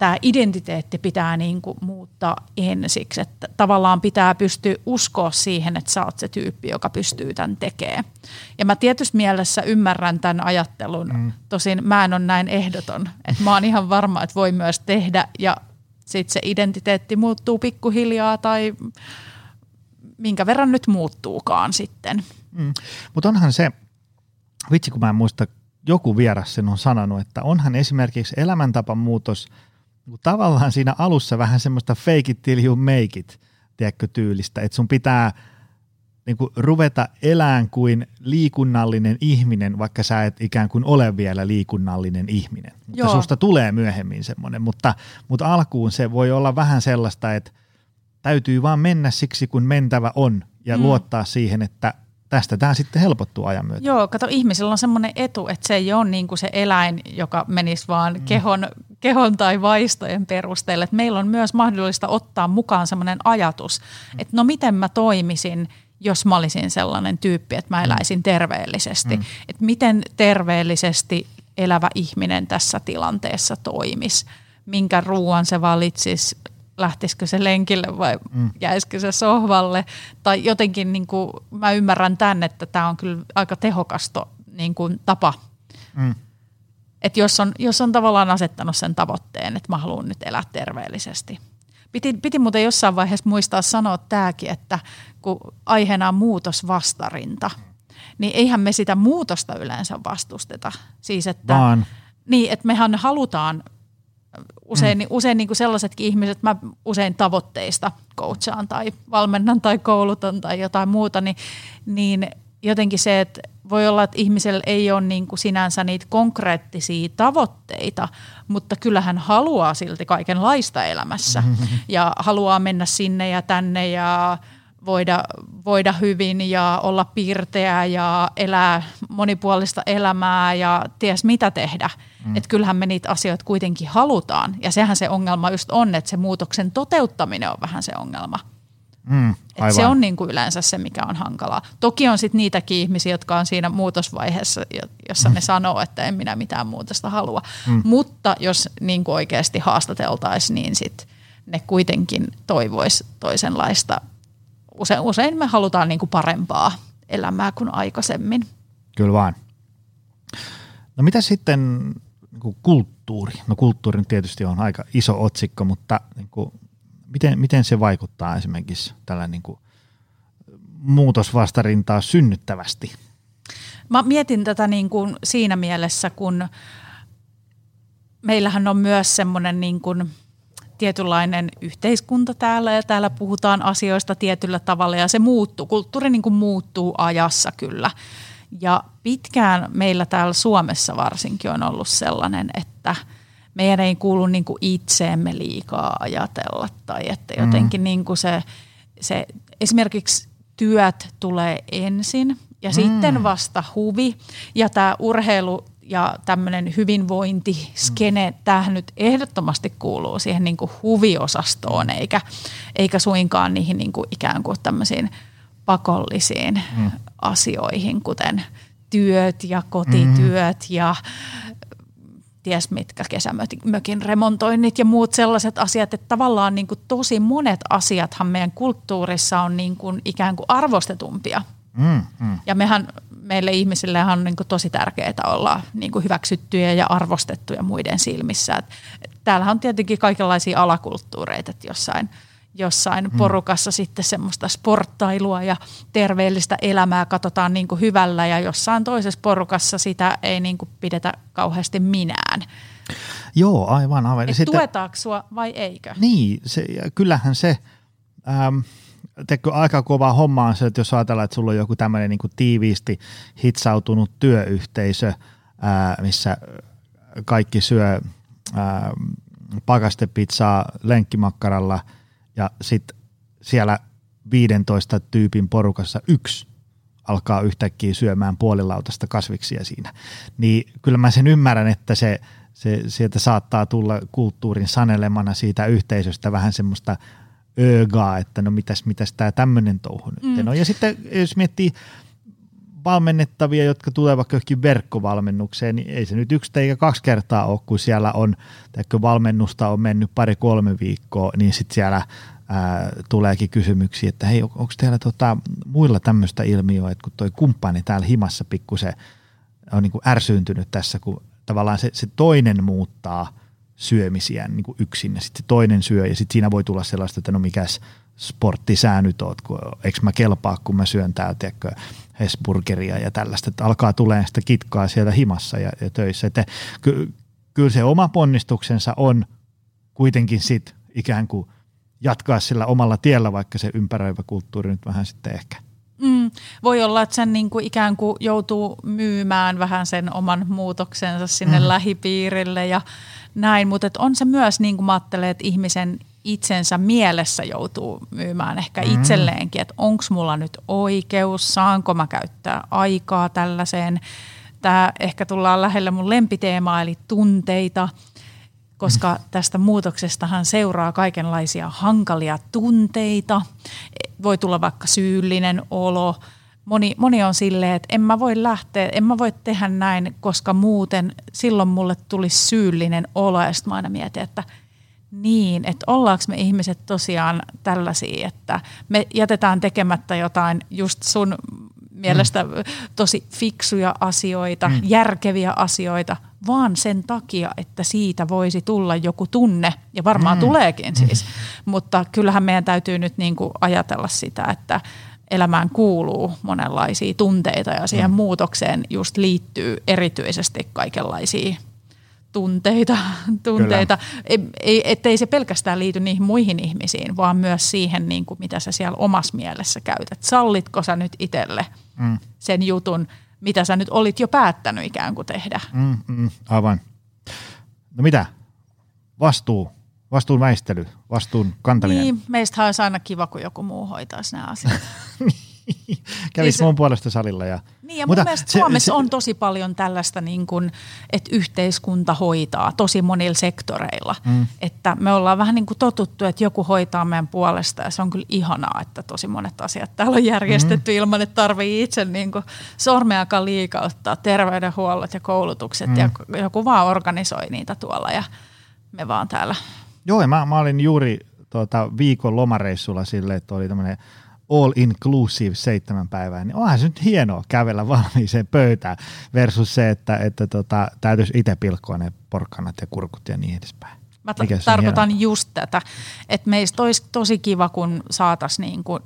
tämä identiteetti pitää niin kuin muuttaa ensiksi. Että tavallaan pitää pystyä uskoa siihen, että sä oot se tyyppi, joka pystyy tämän tekemään. Ja mä tietysti mielessä ymmärrän tämän ajattelun. Mm. Tosin mä en ole näin ehdoton. Että mä oon ihan varma, että voi myös tehdä ja sitten se identiteetti muuttuu pikkuhiljaa tai minkä verran nyt muuttuukaan sitten. Mm. Mutta onhan se, vitsi kun mä en muista, joku vieras sen on sanonut, että onhan esimerkiksi elämäntapan muutos niin tavallaan siinä alussa vähän semmoista fake it till you make it, tiedätkö, tyylistä, että sun pitää niin kuin ruveta elään kuin liikunnallinen ihminen, vaikka sä et ikään kuin ole vielä liikunnallinen ihminen. Mutta Joo. susta tulee myöhemmin semmoinen, mutta, mutta alkuun se voi olla vähän sellaista, että täytyy vaan mennä siksi, kun mentävä on ja mm. luottaa siihen, että tästä tämä sitten helpottuu ajan myötä. Joo, kato, ihmisillä on semmoinen etu, että se ei ole niin kuin se eläin, joka menisi vaan mm. kehon, kehon tai vaistojen perusteelle. Että meillä on myös mahdollista ottaa mukaan semmoinen ajatus, mm. että no miten mä toimisin, jos mä olisin sellainen tyyppi, että mä mm. eläisin terveellisesti. Mm. Että miten terveellisesti elävä ihminen tässä tilanteessa toimisi, minkä ruoan se valitsisi, lähtisikö se lenkille vai mm. jäisikö se sohvalle. Tai jotenkin niin kuin, mä ymmärrän tämän, että tämä on kyllä aika tehokasta niin kuin, tapa. Mm. Että jos on, jos on tavallaan asettanut sen tavoitteen, että mä haluan nyt elää terveellisesti. Piti, piti muuten jossain vaiheessa muistaa sanoa tämäkin, että kun aiheena on muutosvastarinta, niin eihän me sitä muutosta yleensä vastusteta. Siis että, Vaan. Niin, että mehän halutaan usein, mm. usein niin kuin sellaisetkin ihmiset, mä usein tavoitteista coachaan tai valmennan tai koulutan tai jotain muuta, niin, niin jotenkin se, että voi olla, että ihmisellä ei ole niin kuin sinänsä niitä konkreettisia tavoitteita, mutta kyllähän haluaa silti kaikenlaista elämässä ja haluaa mennä sinne ja tänne ja voida, voida hyvin ja olla piirteä ja elää monipuolista elämää ja ties mitä tehdä. Mm. Että kyllähän me niitä asioita kuitenkin halutaan ja sehän se ongelma just on, että se muutoksen toteuttaminen on vähän se ongelma. Mm, Et se on niin kuin yleensä se, mikä on hankalaa. Toki on sitten niitäkin ihmisiä, jotka on siinä muutosvaiheessa, jossa mm. ne sanoo, että en minä mitään muutosta halua. Mm. Mutta jos niin kuin oikeasti haastateltaisiin, niin sit ne kuitenkin toivois toisenlaista usein, usein me halutaan niin kuin parempaa elämää kuin aikaisemmin. Kyllä vaan. No mitä sitten niin kuin kulttuuri? No kulttuuri tietysti on aika iso otsikko, mutta niin kuin, miten, miten se vaikuttaa esimerkiksi tällä niin kuin muutosvastarintaa synnyttävästi? Mä mietin tätä niin kuin siinä mielessä, kun meillähän on myös semmoinen niin kuin – tietynlainen yhteiskunta täällä ja täällä puhutaan asioista tietyllä tavalla ja se muuttuu, kulttuuri niin kuin muuttuu ajassa kyllä. Ja pitkään meillä täällä Suomessa varsinkin on ollut sellainen, että meidän ei kuulu niin kuin itseemme liikaa ajatella tai että jotenkin mm. niin kuin se, se esimerkiksi työt tulee ensin ja mm. sitten vasta huvi ja tämä urheilu ja tämmöinen hyvinvointiskene, mm. tämähän nyt ehdottomasti kuuluu siihen niin kuin huviosastoon, eikä, eikä suinkaan niihin niin kuin ikään kuin tämmöisiin pakollisiin mm. asioihin, kuten työt ja kotityöt mm. ja ties mitkä kesämökin remontoinnit ja muut sellaiset asiat, että tavallaan niin kuin tosi monet asiathan meidän kulttuurissa on niin kuin ikään kuin arvostetumpia. Mm, mm. Ja mehän meille ihmisille on niin tosi tärkeää olla niin hyväksyttyjä ja arvostettuja muiden silmissä. Et, et täällähän on tietenkin kaikenlaisia alakulttuureita, että jossain, jossain hmm. porukassa sitten semmoista sporttailua ja terveellistä elämää katsotaan niin hyvällä ja jossain toisessa porukassa sitä ei niin pidetä kauheasti minään. Joo, aivan. aivan. Et sitten, tuetaanko sua vai eikö? Niin, se, kyllähän se... Ähm, teko, aika kova homma on se, että jos ajatellaan, että sulla on joku tämmöinen niin tiiviisti hitsautunut työyhteisö, ää, missä kaikki syö ää, pakastepizzaa lenkkimakkaralla ja sitten siellä 15 tyypin porukassa yksi alkaa yhtäkkiä syömään puolilautasta kasviksia siinä. Niin kyllä mä sen ymmärrän, että se, se sieltä saattaa tulla kulttuurin sanelemana siitä yhteisöstä vähän semmoista ögaa, että no mitäs, mitäs tämä tämmöinen touhu nyt mm. on. Ja sitten jos miettii valmennettavia, jotka tulee vaikka johonkin verkkovalmennukseen, niin ei se nyt yksi eikä kaksi kertaa ole, kun siellä on, kun valmennusta on mennyt pari-kolme viikkoa, niin sitten siellä ää, tuleekin kysymyksiä, että hei, onko teillä tota, muilla tämmöistä ilmiöä, että kun toi kumppani täällä himassa pikkusen on niin kuin ärsyyntynyt tässä, kun tavallaan se, se toinen muuttaa – syömisiä niin kuin yksin ja sitten toinen syö ja sitten siinä voi tulla sellaista, että no mikäs sportti sä nyt oot, kun eikö mä kelpaa, kun mä syön täällä, Hesburgeria ja tällaista, että alkaa tulee sitä kitkaa siellä himassa ja, ja töissä. Että ky, kyllä se oma ponnistuksensa on kuitenkin sit ikään kuin jatkaa sillä omalla tiellä, vaikka se ympäröivä kulttuuri nyt vähän sitten ehkä – Mm, voi olla, että sen niin kuin ikään kuin joutuu myymään vähän sen oman muutoksensa sinne mm. lähipiirille ja näin, mutta on se myös, niin kuin mä ajattelen, että ihmisen itsensä mielessä joutuu myymään ehkä mm. itselleenkin, että onko mulla nyt oikeus, saanko mä käyttää aikaa tällaiseen. Tämä ehkä tullaan lähelle mun lempiteemaa eli tunteita, koska mm. tästä muutoksestahan seuraa kaikenlaisia hankalia tunteita. Voi tulla vaikka syyllinen olo, moni, moni on silleen, että en mä voi lähteä, en mä voi tehdä näin, koska muuten silloin mulle tulisi syyllinen olo. Ja sitten mä aina mietin, että niin, että ollaanko me ihmiset tosiaan tällaisia, että me jätetään tekemättä jotain just sun mielestä mm. tosi fiksuja asioita, mm. järkeviä asioita, vaan sen takia, että siitä voisi tulla joku tunne, ja varmaan mm. tuleekin siis. Mm. Mutta kyllähän meidän täytyy nyt niin kuin ajatella sitä, että elämään kuuluu monenlaisia tunteita ja siihen mm. muutokseen just liittyy erityisesti kaikenlaisia tunteita, tunteita. Ei, ei, ettei se pelkästään liity niihin muihin ihmisiin, vaan myös siihen, niin kuin mitä sä siellä omassa mielessä käytät. Sallitko sä nyt itselle mm. sen jutun, mitä sä nyt olit jo päättänyt ikään kuin tehdä? Mm, mm, aivan. No mitä? Vastuu Vastuun väistely, vastuun kantaminen. Niin, meistä olisi aina kiva, kun joku muu hoitaisi nämä asiat. Kävisi niin mun puolesta salilla. Ja, niin ja mutta mun mielestä se, Suomessa se, on tosi paljon tällaista, niin kuin, että yhteiskunta hoitaa tosi monilla sektoreilla. Mm. Että me ollaan vähän niin kuin totuttu, että joku hoitaa meidän puolesta ja se on kyllä ihanaa, että tosi monet asiat täällä on järjestetty mm. ilman, että tarvii itse niin kuin sormeakaan liikauttaa terveydenhuollot ja koulutukset mm. ja joku vaan organisoi niitä tuolla ja me vaan täällä Joo, ja mä, mä olin juuri tuota, viikon lomareissulla sille, että oli tämmöinen all inclusive seitsemän päivää, niin onhan se nyt hienoa kävellä valmiiseen pöytään versus se, että, että tota, täytyisi itse pilkkoa ne porkkanat ja kurkut ja niin edespäin. Mä t- tarkoitan hienoa? just tätä, että meistä olisi tosi kiva, kun saataisiin niin kuin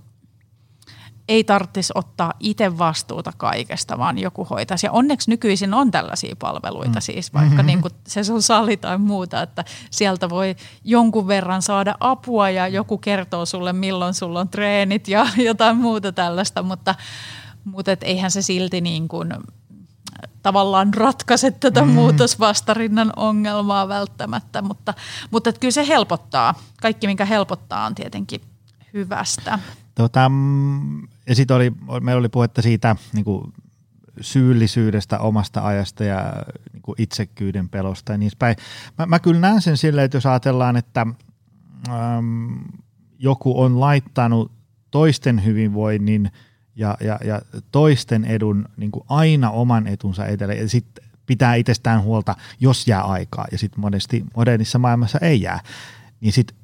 ei tarvitsisi ottaa itse vastuuta kaikesta, vaan joku hoitaisi. Ja onneksi nykyisin on tällaisia palveluita mm. siis, vaikka mm-hmm. niin kuin se on sali tai muuta, että sieltä voi jonkun verran saada apua ja joku kertoo sulle, milloin sulla on treenit ja jotain muuta tällaista, mutta, mutta et eihän se silti niin kuin tavallaan ratkaise tätä mm. muutosvastarinnan ongelmaa välttämättä, mutta, mutta kyllä se helpottaa. Kaikki, minkä helpottaa, on tietenkin hyvästä. Tota, ja sitten oli, meillä oli puhetta siitä niin kuin syyllisyydestä omasta ajasta ja niin kuin itsekyyden pelosta ja niin päin. Mä, mä kyllä näen sen silleen, että jos ajatellaan, että äm, joku on laittanut toisten hyvinvoinnin ja, ja, ja toisten edun niin kuin aina oman etunsa edelle ja sitten pitää itsestään huolta, jos jää aikaa ja sitten monesti modernissa maailmassa ei jää, niin sitten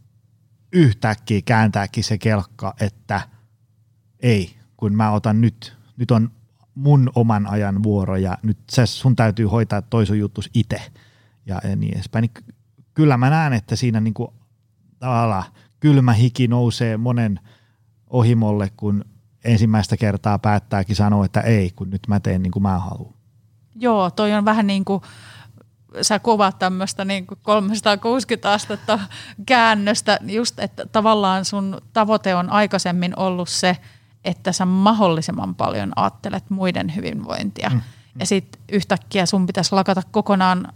yhtäkkiä kääntääkin se kelkka, että ei, kun mä otan nyt, nyt on mun oman ajan vuoro ja nyt se sun täytyy hoitaa toisen juttus itse ja, niin edespäin. Niin kyllä mä näen, että siinä niin kuin tavallaan kylmä hiki nousee monen ohimolle, kun ensimmäistä kertaa päättääkin sanoa, että ei, kun nyt mä teen niin kuin mä haluan. Joo, toi on vähän niin kuin sä kuvaat tämmöistä niin 360 astetta käännöstä, just että tavallaan sun tavoite on aikaisemmin ollut se, että sä mahdollisimman paljon ajattelet muiden hyvinvointia. Mm. Ja sitten yhtäkkiä sun pitäisi lakata kokonaan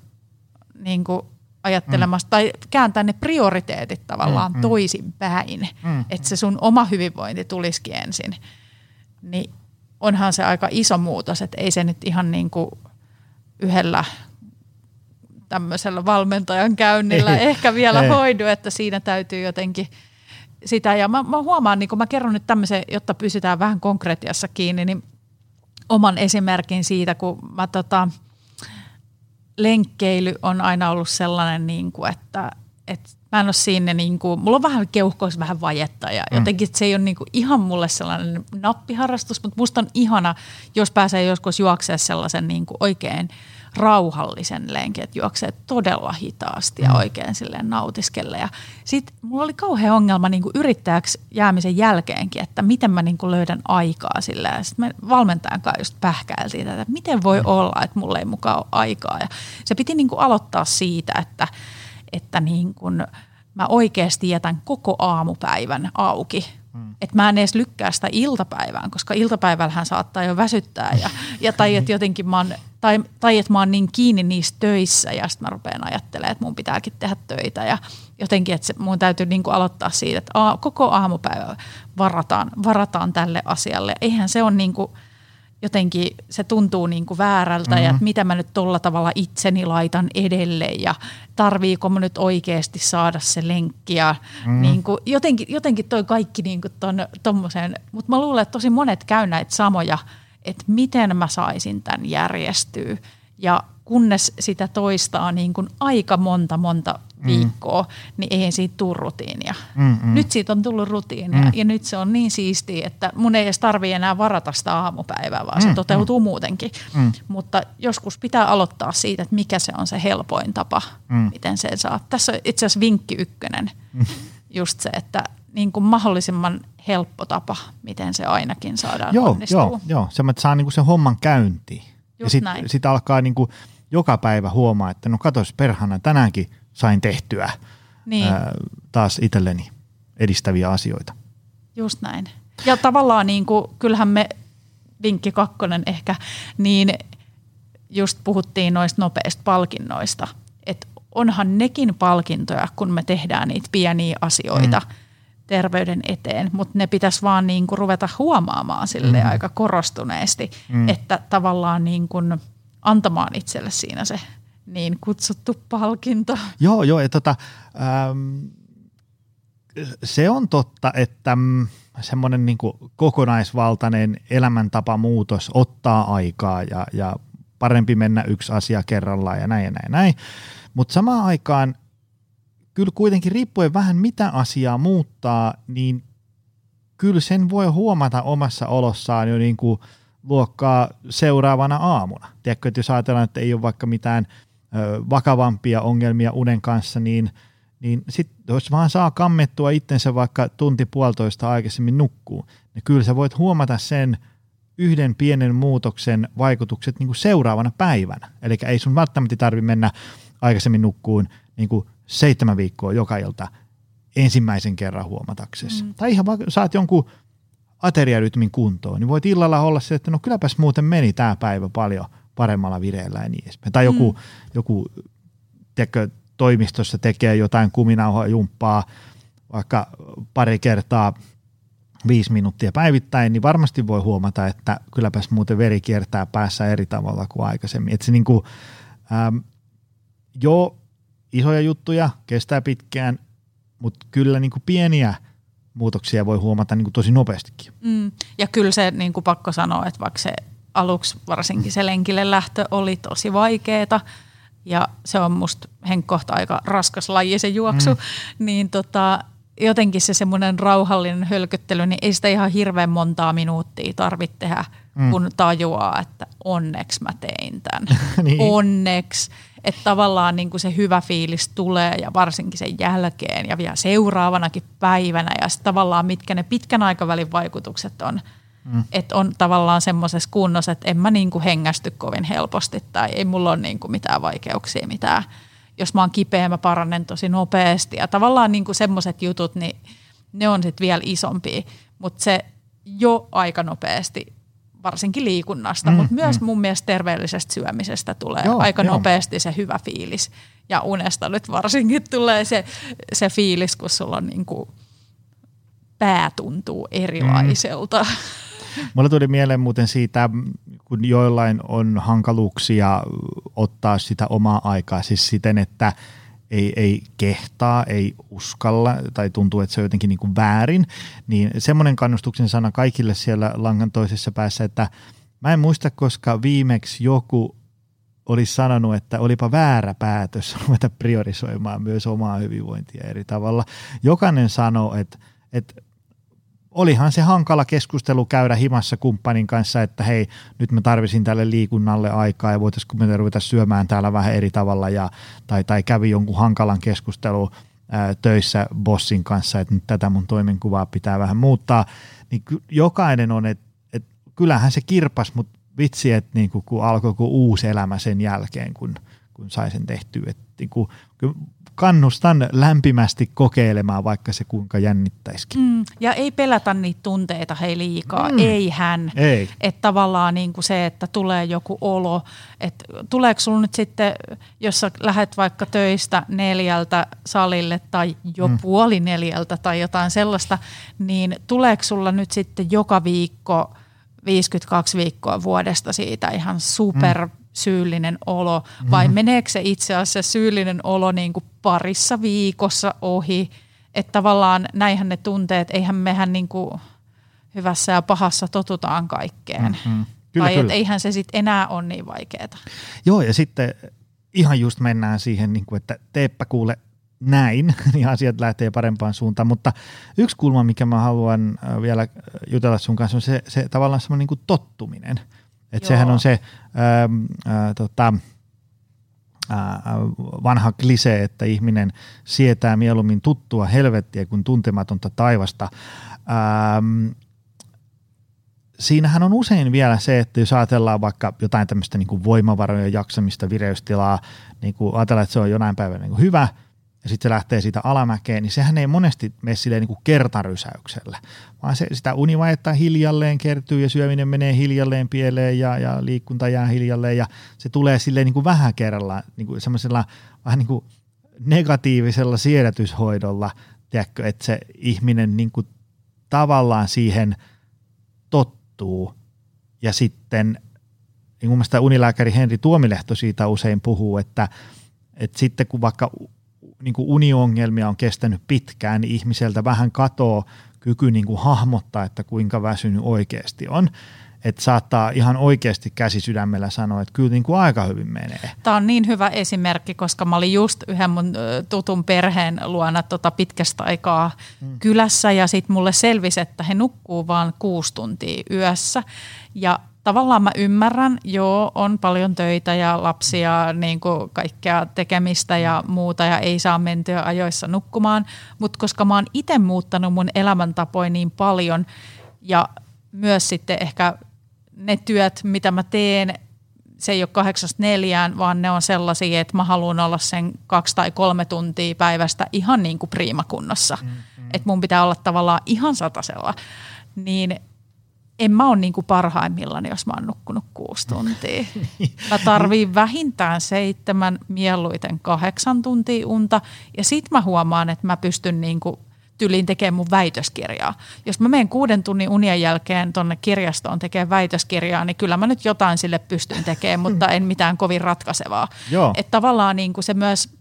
niin kuin ajattelemasta mm. tai kääntää ne prioriteetit tavallaan mm, mm. toisinpäin, mm. että se sun oma hyvinvointi tulisikin ensin. Niin onhan se aika iso muutos, että ei se nyt ihan niin kuin yhdellä tämmöisellä valmentajan käynnillä ei, ehkä vielä ei. hoidu, että siinä täytyy jotenkin sitä. Ja mä, mä huomaan, niin kun mä kerron nyt tämmöisen, jotta pysytään vähän konkretiassa kiinni, niin oman esimerkin siitä, kun mä tota, lenkkeily on aina ollut sellainen, niin kuin, että, että mä en ole siinä, niin kuin, mulla on vähän keuhkoissa vähän vajetta ja mm. jotenkin se ei ole niin kuin ihan mulle sellainen nappiharrastus, mutta musta on ihana, jos pääsee joskus juoksemaan sellaisen niin kuin oikein – rauhallisen lenkin, että juoksee todella hitaasti ja mm. oikein silleen nautiskelle. Ja sitten mulla oli kauhean ongelma niin kuin yrittäjäksi jäämisen jälkeenkin, että miten mä niin kuin löydän aikaa sille. Ja sitten me valmentajan kanssa just pähkäiltiin tätä, että miten voi mm. olla, että mulla ei mukaan ole aikaa. Ja se piti niin kuin aloittaa siitä, että, että niin kuin mä oikeasti jätän koko aamupäivän auki Mm. Että mä en edes lykkää sitä iltapäivään, koska iltapäivällähän saattaa jo väsyttää. Ja, ja tai että jotenkin mä oon, tai, tai että mä oon niin kiinni niissä töissä ja sitten mä rupean ajattelemaan, että mun pitääkin tehdä töitä. Ja jotenkin, että se, mun täytyy niin kuin aloittaa siitä, että a, koko aamupäivä varataan, varataan tälle asialle. Eihän se ole niin kuin, jotenkin se tuntuu niin kuin väärältä mm-hmm. ja että mitä mä nyt tolla tavalla itseni laitan edelle ja tarviiko mä nyt oikeasti saada se lenkki ja mm-hmm. niin kuin jotenkin, jotenkin toi kaikki niin kuin ton, tommoseen, mutta mä luulen, että tosi monet käy näitä samoja, että miten mä saisin tämän järjestyä ja kunnes sitä toistaa niin kuin aika monta monta. Viikkoa, mm. niin ei siitä tule rutiinia. Mm-mm. Nyt siitä on tullut rutiinia mm. ja nyt se on niin siistiä, että mun ei edes tarvi enää varata sitä aamupäivää, vaan mm. se toteutuu mm. muutenkin. Mm. Mutta joskus pitää aloittaa siitä, että mikä se on se helpoin tapa, mm. miten sen saa. Tässä on itse asiassa vinkki ykkönen, mm. just se, että niin kuin mahdollisimman helppo tapa, miten se ainakin saadaan joo, onnistua. Joo, joo. se, että saa niin kuin sen homman käyntiin. Just ja sitten sit alkaa niin kuin joka päivä huomaa, että no katos perhana, tänäänkin sain tehtyä niin. ää, taas itselleni edistäviä asioita. Just näin. Ja tavallaan niin kuin, kyllähän me, vinkki kakkonen ehkä, niin just puhuttiin noista nopeista palkinnoista. Että onhan nekin palkintoja, kun me tehdään niitä pieniä asioita mm. terveyden eteen, mutta ne pitäisi vaan niin kuin ruveta huomaamaan sille mm. aika korostuneesti, mm. että tavallaan niin kuin antamaan itselle siinä se niin kutsuttu palkinto. Joo, joo. Ja tota, ähm, se on totta, että mm, semmoinen niin kokonaisvaltainen elämäntapamuutos ottaa aikaa ja, ja parempi mennä yksi asia kerrallaan ja näin ja näin näin. Mutta samaan aikaan kyllä kuitenkin riippuen vähän mitä asiaa muuttaa, niin kyllä sen voi huomata omassa olossaan jo niin kuin luokkaa seuraavana aamuna. Tiedätkö, että jos ajatellaan, että ei ole vaikka mitään – vakavampia ongelmia unen kanssa, niin, niin sitten jos vaan saa kammettua itsensä vaikka tunti puolitoista aikaisemmin nukkuu, niin kyllä sä voit huomata sen yhden pienen muutoksen vaikutukset niin kuin seuraavana päivänä. Eli ei sun välttämättä tarvitse mennä aikaisemmin nukkuun niin kuin seitsemän viikkoa joka ilta ensimmäisen kerran huomataksesi. Mm. Tai ihan vaikka saat jonkun ateriarytmin kuntoon, niin voit illalla olla se, että no kylläpäs muuten meni tämä päivä paljon – paremmalla vireellä ja niin edespäin. Tai joku, mm. joku tiedätkö, toimistossa tekee jotain kuminauhajumppaa vaikka pari kertaa viisi minuuttia päivittäin, niin varmasti voi huomata, että kylläpäs muuten veri kiertää päässä eri tavalla kuin aikaisemmin. Että se niin kuin, ähm, jo isoja juttuja, kestää pitkään, mutta kyllä niin kuin pieniä muutoksia voi huomata niin kuin tosi nopeastikin. Mm. Ja kyllä se niin kuin pakko sanoa, että vaikka se aluksi varsinkin se lenkille lähtö oli tosi vaikeeta ja se on musta henkkohta aika raskas laji se juoksu, mm. niin tota, jotenkin se semmoinen rauhallinen hölköttely, niin ei sitä ihan hirveän montaa minuuttia tarvitse tehdä, mm. kun tajuaa, että onneksi mä tein tämän. niin. Onneksi. Että tavallaan niin kuin se hyvä fiilis tulee ja varsinkin sen jälkeen ja vielä seuraavanakin päivänä ja sitten tavallaan mitkä ne pitkän aikavälin vaikutukset on – Mm. Että on tavallaan semmoisessa kunnossa, että en mä niinku hengästy kovin helposti tai ei mulla ole niinku mitään vaikeuksia, mitään. Jos mä oon kipeä, mä paranen tosi nopeasti. Ja tavallaan niinku semmoiset jutut, niin ne on sitten vielä isompia. Mutta se jo aika nopeasti, varsinkin liikunnasta, mm, mutta myös mm. mun mielestä terveellisestä syömisestä tulee joo, aika joo. nopeasti se hyvä fiilis. Ja unesta nyt varsinkin tulee se, se fiilis, kun sulla on niinku pää tuntuu erilaiselta. Mm. Mulla tuli mieleen muuten siitä, kun joillain on hankaluuksia ottaa sitä omaa aikaa, siis siten, että ei, ei kehtaa, ei uskalla tai tuntuu, että se on jotenkin niin kuin väärin, niin semmoinen kannustuksen sana kaikille siellä langan toisessa päässä, että mä en muista, koska viimeksi joku olisi sanonut, että olipa väärä päätös ruveta priorisoimaan myös omaa hyvinvointia eri tavalla. Jokainen sanoo, että, että olihan se hankala keskustelu käydä himassa kumppanin kanssa, että hei, nyt mä tarvisin tälle liikunnalle aikaa ja voitaisiinko me ruveta syömään täällä vähän eri tavalla ja, tai, tai kävi jonkun hankalan keskustelu ää, töissä bossin kanssa, että nyt tätä mun toimenkuvaa pitää vähän muuttaa, niin jokainen on, että et, kyllähän se kirpas, mutta vitsi, että niin kun alkoi kuin uusi elämä sen jälkeen, kun kun sai sen tehtyä. Et, niin kuin, kannustan lämpimästi kokeilemaan, vaikka se kuinka jännittäisikin. Mm, ja ei pelätä niitä tunteita hei liikaa, mm. ei hän. Ei. Että tavallaan niin kuin se, että tulee joku olo, että tuleeko sulla nyt sitten, jos sä lähdet vaikka töistä neljältä salille tai jo mm. puoli neljältä tai jotain sellaista, niin tuleeko sulla nyt sitten joka viikko 52 viikkoa vuodesta siitä ihan super mm syyllinen olo vai mm-hmm. meneekö se itse asiassa syyllinen olo niin kuin parissa viikossa ohi. Että tavallaan näinhän ne tunteet, eihän mehän niin kuin hyvässä ja pahassa totutaan kaikkeen. Mm-hmm. Kyllä, vai kyllä. eihän se sitten enää ole niin vaikeaa. Joo ja sitten ihan just mennään siihen, niin kuin, että teepä kuule näin, niin asiat lähtee parempaan suuntaan. Mutta yksi kulma, mikä mä haluan äh, vielä jutella sun kanssa, on se, se tavallaan semmoinen niin tottuminen – et sehän on se ää, ää, tota, ää, vanha klise, että ihminen sietää mieluummin tuttua helvettiä kuin tuntematonta taivasta. Ää, siinähän on usein vielä se, että jos ajatellaan vaikka jotain tämmöistä niin voimavaroja, jaksamista, vireystilaa, niin kuin ajatellaan, että se on jonain päivänä niin hyvä – ja sitten se lähtee siitä alamäkeen, niin sehän ei monesti mene silleen niin kuin kertarysäyksellä, vaan se, sitä univajetta hiljalleen kertyy ja syöminen menee hiljalleen pieleen ja, ja liikunta jää hiljalleen ja se tulee silleen niin kuin vähän kerrallaan, niin kuin semmoisella vähän niin kuin negatiivisella siedätyshoidolla, tiedätkö, että se ihminen niin kuin tavallaan siihen tottuu. Ja sitten niin kuin unilääkäri Henri Tuomilehto siitä usein puhuu, että, että sitten kun vaikka niin kuin uniongelmia on kestänyt pitkään, niin ihmiseltä vähän katoo kyky niin kuin hahmottaa, että kuinka väsynyt oikeasti on. Että saattaa ihan oikeasti käsi sydämellä sanoa, että kyllä niin kuin aika hyvin menee. Tämä on niin hyvä esimerkki, koska mä olin just yhden mun tutun perheen luona tota pitkästä aikaa hmm. kylässä ja sitten mulle selvisi, että he nukkuu vain kuusi tuntia yössä. Ja tavallaan mä ymmärrän, joo, on paljon töitä ja lapsia, niin kuin kaikkea tekemistä ja muuta ja ei saa mentyä ajoissa nukkumaan, mutta koska mä oon itse muuttanut mun elämäntapoja niin paljon ja myös sitten ehkä ne työt, mitä mä teen, se ei ole kahdeksasta neljään, vaan ne on sellaisia, että mä haluan olla sen kaksi tai kolme tuntia päivästä ihan niin kuin priimakunnossa. Mm-hmm. Että mun pitää olla tavallaan ihan satasella. Niin en mä ole niinku parhaimmillaan, jos mä oon nukkunut kuusi tuntia. Mä tarviin vähintään seitsemän, mieluiten kahdeksan tuntia unta. Ja sit mä huomaan, että mä pystyn niinku tyliin tekemään mun väitöskirjaa. Jos mä menen kuuden tunnin unien jälkeen tonne kirjastoon tekemään väitöskirjaa, niin kyllä mä nyt jotain sille pystyn tekemään, mutta en mitään kovin ratkaisevaa. Että tavallaan niinku se myös –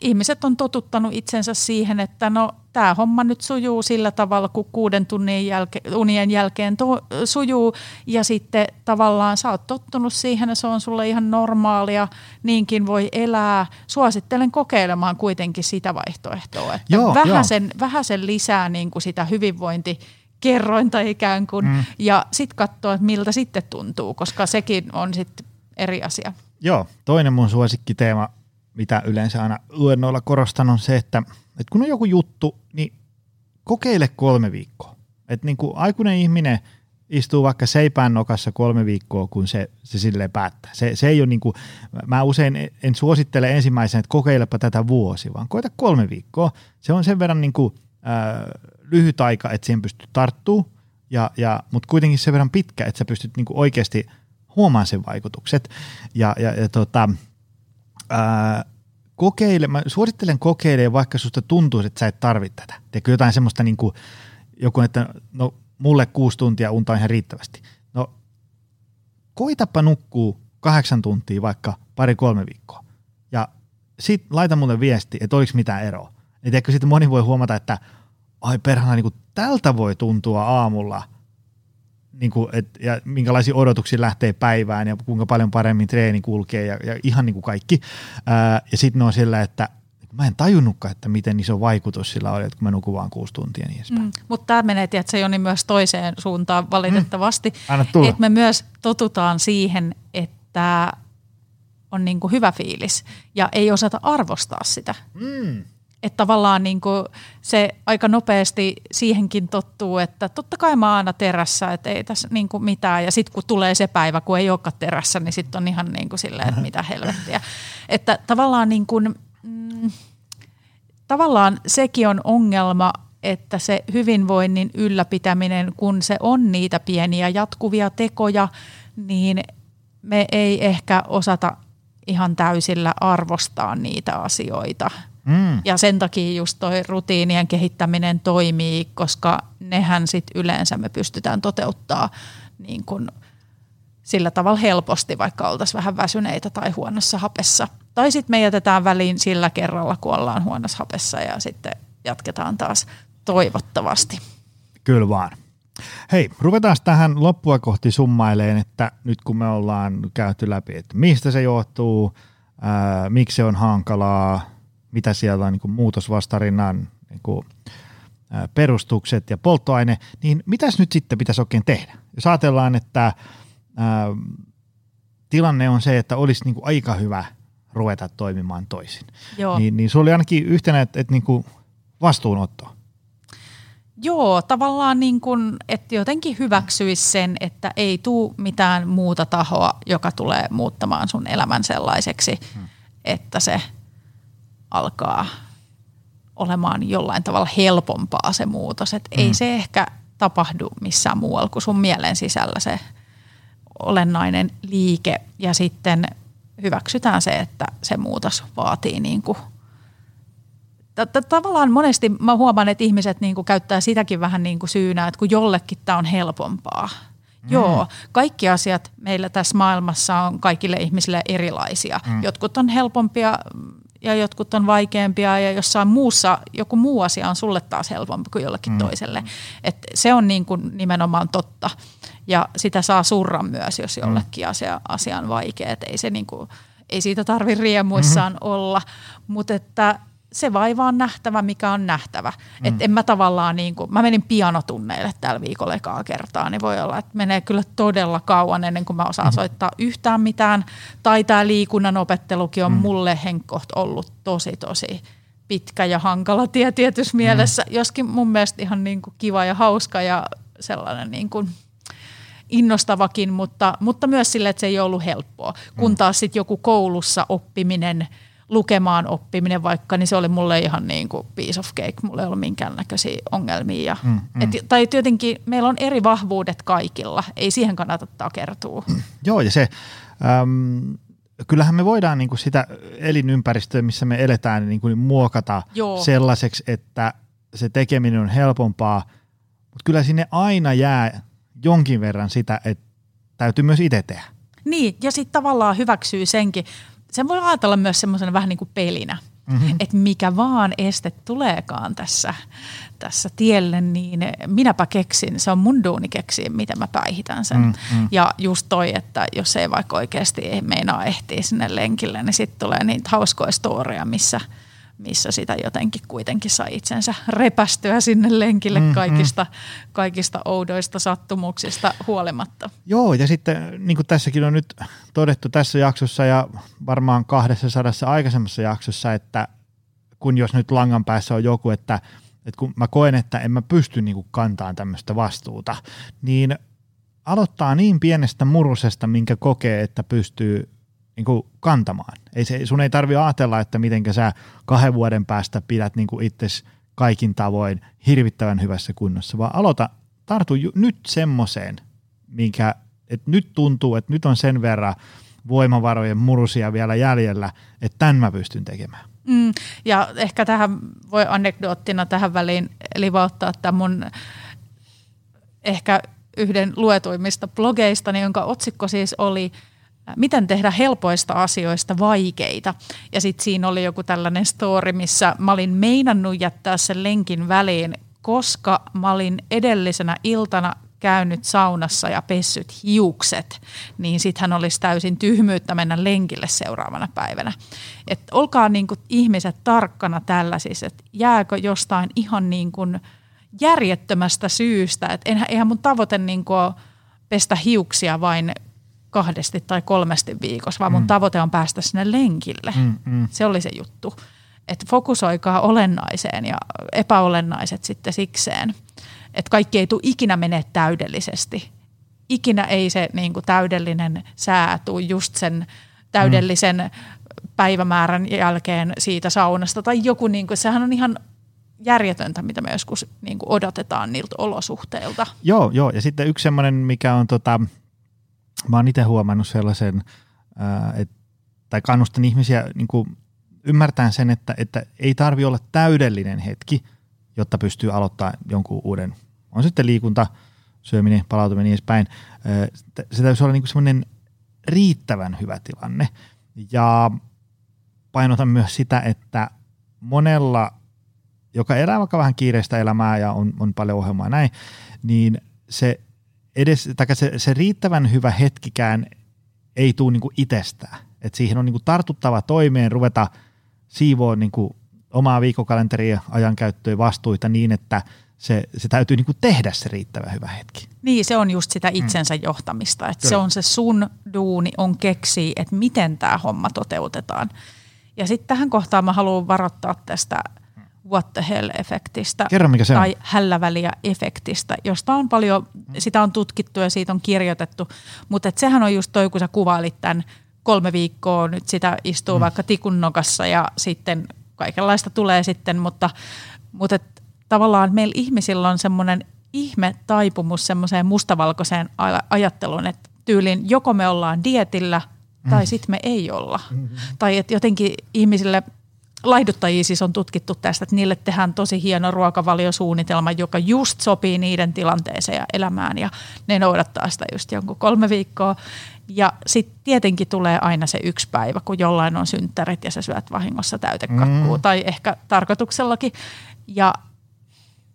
ihmiset on totuttanut itsensä siihen, että no tämä homma nyt sujuu sillä tavalla, kun kuuden tunnin jälke, unien jälkeen to, sujuu ja sitten tavallaan sä oot tottunut siihen ja se on sulle ihan normaalia, niinkin voi elää. Suosittelen kokeilemaan kuitenkin sitä vaihtoehtoa, että joo, vähän, Sen, vähän sen lisää niin kuin sitä hyvinvointi kerrointa ikään kuin mm. ja sitten katsoa, että miltä sitten tuntuu, koska sekin on sitten eri asia. Joo, toinen mun suosikkiteema mitä yleensä aina luennoilla korostan, on se, että, että kun on joku juttu, niin kokeile kolme viikkoa. Että niin kuin aikuinen ihminen istuu vaikka seipään nokassa kolme viikkoa, kun se, se silleen päättää. Se, se ei ole niin kuin, mä usein en suosittele ensimmäisenä, että kokeilepa tätä vuosi, vaan koita kolme viikkoa. Se on sen verran niin kuin, äh, lyhyt aika, että siihen pystyy tarttuu, ja, ja, mutta kuitenkin sen verran pitkä, että sä pystyt niin kuin oikeasti huomaamaan sen vaikutukset. Ja, ja, ja tota, kokeile, mä suosittelen kokeilemaan, vaikka susta tuntuu, että sä et tarvitse tätä. Teekö jotain semmoista niin kuin, joku, että no mulle kuusi tuntia unta on ihan riittävästi. No koitapa nukkuu kahdeksan tuntia vaikka pari-kolme viikkoa. Ja sit laita mulle viesti, että oliko mitään eroa. Niin tiedätkö, sitten moni voi huomata, että ai perhana, niin kuin tältä voi tuntua aamulla – niin kuin, et, ja minkälaisia odotuksia lähtee päivään ja kuinka paljon paremmin treeni kulkee ja, ja ihan niin kuin kaikki. Ää, ja sitten on sillä, että mä en tajunnutkaan, että miten iso vaikutus sillä oli, että kun mä nukun vaan kuusi tuntia niin Mm, mutta tämä menee, tiedätkö, Joni, myös toiseen suuntaan valitettavasti. Mm, että me myös totutaan siihen, että on niin kuin hyvä fiilis ja ei osata arvostaa sitä. Mm. Että tavallaan niin kuin se aika nopeasti siihenkin tottuu, että totta kai mä aina terässä, että ei tässä niin kuin mitään. Ja sitten kun tulee se päivä, kun ei olekaan terässä, niin sitten on ihan niin kuin silleen, että mitä helvettiä. Että tavallaan niin kuin, mm, tavallaan sekin on ongelma, että se hyvinvoinnin ylläpitäminen, kun se on niitä pieniä jatkuvia tekoja, niin me ei ehkä osata ihan täysillä arvostaa niitä asioita. Mm. Ja sen takia just toi rutiinien kehittäminen toimii, koska nehän sit yleensä me pystytään toteuttaa niin kun sillä tavalla helposti, vaikka oltaisiin vähän väsyneitä tai huonossa hapessa. Tai sitten me jätetään väliin sillä kerralla, kun ollaan huonossa hapessa ja sitten jatketaan taas toivottavasti. Kyllä vaan. Hei, ruvetaan tähän loppua kohti summaileen, että nyt kun me ollaan käyty läpi, että mistä se johtuu, ää, miksi se on hankalaa, mitä siellä on niin muutosvastarinnan niin kuin, ää, perustukset ja polttoaine, niin mitäs nyt sitten pitäisi oikein tehdä? Jos ajatellaan, että ää, tilanne on se, että olisi niin kuin aika hyvä ruveta toimimaan toisin, Joo. Niin, niin se oli ainakin yhtenä, että, että niin kuin vastuunotto. Joo, tavallaan niin kuin, että jotenkin hyväksyisi sen, että ei tule mitään muuta tahoa, joka tulee muuttamaan sun elämän sellaiseksi, hmm. että se alkaa olemaan jollain tavalla helpompaa se muutos. Että hmm. ei se ehkä tapahdu missään muualla kuin sun mielen sisällä se olennainen liike. Ja sitten hyväksytään se, että se muutos vaatii niin kuin – tavallaan monesti mä huomaan, että ihmiset niin kuin käyttää sitäkin vähän niin kuin syynä, että kun jollekin tämä on helpompaa. Mm. Joo, kaikki asiat meillä tässä maailmassa on kaikille ihmisille erilaisia. Mm. Jotkut on helpompia ja jotkut on vaikeampia ja jossain muussa, joku muu asia on sulle taas helpompi kuin jollekin mm. toiselle. Et se on niin kuin nimenomaan totta ja sitä saa surra myös, jos jollekin mm. asia, asia on vaikea. Et ei, se niin kuin, ei siitä tarvitse riemuissaan mm-hmm. olla, mutta että se vaiva on nähtävä, mikä on nähtävä. Mm. Että en mä tavallaan niin kuin, mä menin pianotunneille tällä viikolla ekaa kertaa, niin voi olla, että menee kyllä todella kauan ennen kuin mä osaan mm. soittaa yhtään mitään. Tai tämä liikunnan opettelukin on mm. mulle henkkoht ollut tosi tosi pitkä ja hankala tie tietyssä mielessä, mm. joskin mun mielestä ihan niin kuin kiva ja hauska ja sellainen niin kuin innostavakin, mutta, mutta myös sille, että se ei ollut helppoa. Kun mm. taas sitten joku koulussa oppiminen – lukemaan oppiminen vaikka, niin se oli mulle ihan niin kuin piece of cake. Mulla ei ollut minkäännäköisiä ongelmia. Ja, mm, mm. Et, tai jotenkin meillä on eri vahvuudet kaikilla. Ei siihen kannata takertua. Mm. Joo, ja se... Äm, kyllähän me voidaan niin kuin sitä elinympäristöä, missä me eletään, niin kuin muokata Joo. sellaiseksi, että se tekeminen on helpompaa, mutta kyllä sinne aina jää jonkin verran sitä, että täytyy myös itse tehdä. Niin, ja sitten tavallaan hyväksyy senkin sen voi ajatella myös semmoisena vähän niin kuin pelinä. Mm-hmm. Että mikä vaan este tuleekaan tässä, tässä tielle, niin minäpä keksin, se on mun duuni keksiä, miten mä päihitän sen. Mm-hmm. Ja just toi, että jos ei vaikka oikeasti meinaa ehtiä sinne lenkille, niin sitten tulee niitä hauskoja storeja, missä – missä sitä jotenkin kuitenkin sai itsensä repästyä sinne lenkille mm, kaikista, mm. kaikista oudoista sattumuksista huolimatta. Joo, ja sitten niin kuin tässäkin on nyt todettu tässä jaksossa ja varmaan kahdessa sadassa aikaisemmassa jaksossa, että kun jos nyt langan päässä on joku, että, että kun mä koen, että en mä pysty niin kuin kantaan tämmöistä vastuuta, niin aloittaa niin pienestä murusesta, minkä kokee, että pystyy niin kuin kantamaan. Ei se, sun ei tarvi ajatella, että miten sä kahden vuoden päästä pidät niin itse kaikin tavoin hirvittävän hyvässä kunnossa, vaan aloita, tartu ju, nyt semmoiseen, minkä, että nyt tuntuu, että nyt on sen verran voimavarojen murusia vielä jäljellä, että tämän mä pystyn tekemään. Mm, ja ehkä tähän voi anekdoottina tähän väliin livauttaa että mun ehkä yhden luetuimmista blogeista, jonka otsikko siis oli – miten tehdä helpoista asioista vaikeita. Ja sitten siinä oli joku tällainen story, missä mä olin meinannut jättää sen lenkin väliin, koska mä olin edellisenä iltana käynyt saunassa ja pessyt hiukset, niin sitten hän olisi täysin tyhmyyttä mennä lenkille seuraavana päivänä. Et olkaa niin kuin ihmiset tarkkana tällaisissa, että jääkö jostain ihan niin kuin järjettömästä syystä, että eihän mun tavoite niin kuin pestä hiuksia vain kahdesti tai kolmesti viikossa, vaan mun mm. tavoite on päästä sinne lenkille. Mm, mm. Se oli se juttu. että fokusoikaa olennaiseen ja epäolennaiset sitten sikseen. Että kaikki ei tule ikinä mene täydellisesti. Ikinä ei se niin kuin täydellinen sää tule just sen täydellisen mm. päivämäärän jälkeen siitä saunasta. Tai joku, niin kuin, sehän on ihan järjetöntä, mitä me joskus niin kuin odotetaan niiltä olosuhteilta. Joo, joo. Ja sitten yksi semmoinen, mikä on, tota, mä oon itse huomannut sellaisen, ää, et, tai kannustan ihmisiä niin kuin ymmärtämään sen, että, että ei tarvi olla täydellinen hetki, jotta pystyy aloittaa jonkun uuden, on sitten liikunta, syöminen, palautuminen niin edespäin. Se täytyy olla niin semmoinen riittävän hyvä tilanne. Ja painotan myös sitä, että monella, joka elää vaikka vähän kiireistä elämää ja on, on paljon ohjelmaa näin, niin se, edes, se, se riittävän hyvä hetkikään ei tule niin itsestään. Et siihen on niin tartuttava toimeen, ruveta – siivoa niin kuin omaa viikkokalenteria, ajankäyttöä, vastuita niin, että se, se täytyy niin kuin tehdä se riittävän hyvä hetki. Niin, se on just sitä itsensä mm. johtamista. Että se on se sun duuni, on keksiä, että miten tämä homma toteutetaan. Ja sitten tähän kohtaan mä haluan varoittaa tästä what the hell-efektistä Kerro, mikä se tai on. hälläväliä-efektistä, josta on paljon, sitä on tutkittu ja siitä on kirjoitettu, mutta et sehän on just toi, kun sä kuvailit tämän kolme viikkoa nyt sitä istuu mm. vaikka tikun nokassa ja sitten kaikenlaista tulee sitten, mutta, mutta et, tavallaan meillä ihmisillä on semmoinen ihme taipumus semmoiseen mustavalkoiseen ajatteluun, että tyylin joko me ollaan dietillä tai mm. sitten me ei olla. Mm-hmm. Tai että jotenkin ihmisille laihduttajia siis on tutkittu tästä, että niille tehdään tosi hieno ruokavaliosuunnitelma, joka just sopii niiden tilanteeseen ja elämään ja ne noudattaa sitä just jonkun kolme viikkoa. Ja sitten tietenkin tulee aina se yksi päivä, kun jollain on synttärit ja sä syöt vahingossa täytekakkua mm. tai ehkä tarkoituksellakin. Ja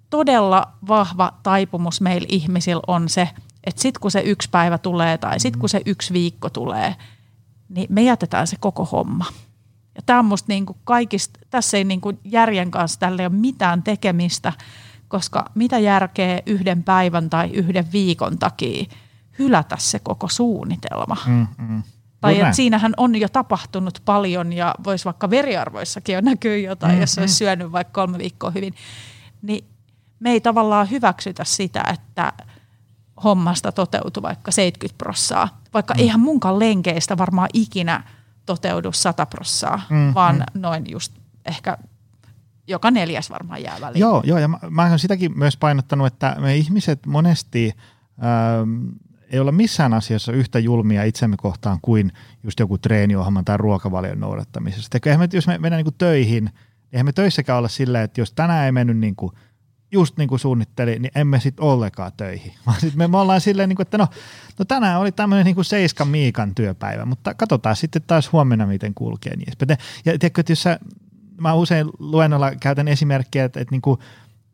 todella vahva taipumus meillä ihmisillä on se, että sitten kun se yksi päivä tulee tai sitten kun se yksi viikko tulee, niin me jätetään se koko homma. Ja tämä on musta niinku kaikista, tässä ei niinku järjen kanssa tälle ole mitään tekemistä, koska mitä järkeä yhden päivän tai yhden viikon takia hylätä se koko suunnitelma. Mm, mm. Tai että siinähän on jo tapahtunut paljon ja voisi vaikka veriarvoissakin jo näkyä jotain, mm, jos olisi mm. syönyt vaikka kolme viikkoa hyvin. Niin me ei tavallaan hyväksytä sitä, että hommasta toteutuu vaikka 70 prossaa. Vaikka mm. eihän munkaan lenkeistä varmaan ikinä – toteudu 100 prossaa, mm, vaan mm. noin just ehkä joka neljäs varmaan jää väliin. Joo, joo ja mä, mä olen sitäkin myös painottanut, että me ihmiset monesti ähm, ei olla missään asiassa yhtä julmia itsemme kohtaan kuin just joku treeniohjelman tai ruokavalion noudattamisessa. Eihän me, jos me mennään niin töihin, eihän me töissäkään olla silleen, että jos tänään ei mennyt niin kuin – just niin kuin suunnittelin, niin emme sitten ollenkaan töihin. Vaan sit me, me ollaan silleen, niin kuin, että no, no tänään oli tämmöinen niin kuin Seiskan Miikan työpäivä, mutta katsotaan sitten taas huomenna, miten kulkee. Niin ja tiedätkö, että jos sä, mä usein luennolla käytän esimerkkiä, että, että niin kuin,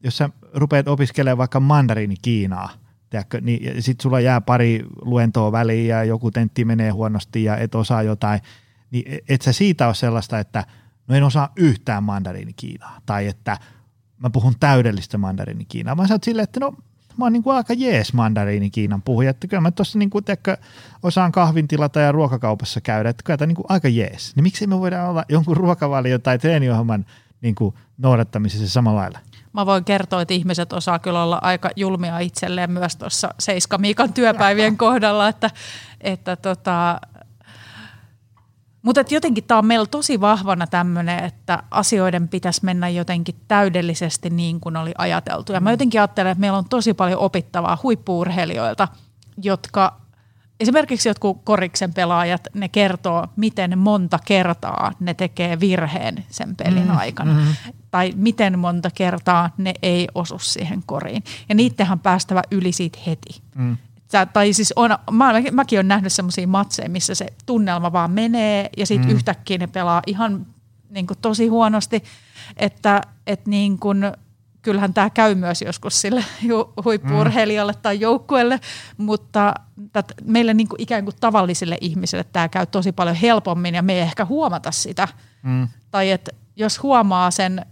jos sä rupeat opiskelemaan vaikka mandariini Kiinaa, tiedätkö, niin sitten sulla jää pari luentoa väliin ja joku tentti menee huonosti ja et osaa jotain, niin e, et sä siitä ole sellaista, että no en osaa yhtään mandariini Kiinaa, tai että – mä puhun täydellistä mandariinikiinaa, vaan sä oot silleen, että no mä oon kuin aika jees mandariinikiinan puhuja, että kyllä mä tuossa niin kuin, teekö, osaan kahvin tilata ja ruokakaupassa käydä, että kyllä tämä niin kuin aika jees. Niin miksi me voidaan olla jonkun ruokavalio tai treeniohjelman niin kuin noudattamisessa samalla lailla? Mä voin kertoa, että ihmiset osaa kyllä olla aika julmia itselleen myös tuossa Seiska Miikan työpäivien kohdalla, että, että tota, mutta jotenkin tämä on meillä tosi vahvana tämmöinen, että asioiden pitäisi mennä jotenkin täydellisesti niin kuin oli ajateltu. Ja mä mm. jotenkin ajattelen, että meillä on tosi paljon opittavaa huippuurheilijoilta, jotka esimerkiksi jotkut koriksen pelaajat, ne kertoo, miten monta kertaa ne tekee virheen sen pelin mm, aikana. Mm. Tai miten monta kertaa ne ei osu siihen koriin. Ja niittenhän päästävä yli siitä heti. Mm. Sä, tai siis on, mä, mäkin olen nähnyt semmoisia matseja, missä se tunnelma vaan menee ja sitten mm. yhtäkkiä ne pelaa ihan niin kuin tosi huonosti, että et niin kuin, kyllähän tämä käy myös joskus sille huippuurheilijalle mm. tai joukkueelle, mutta tät, meille niin kuin ikään kuin tavallisille ihmisille tämä käy tosi paljon helpommin ja me ei ehkä huomata sitä. Mm. Tai että jos huomaa sen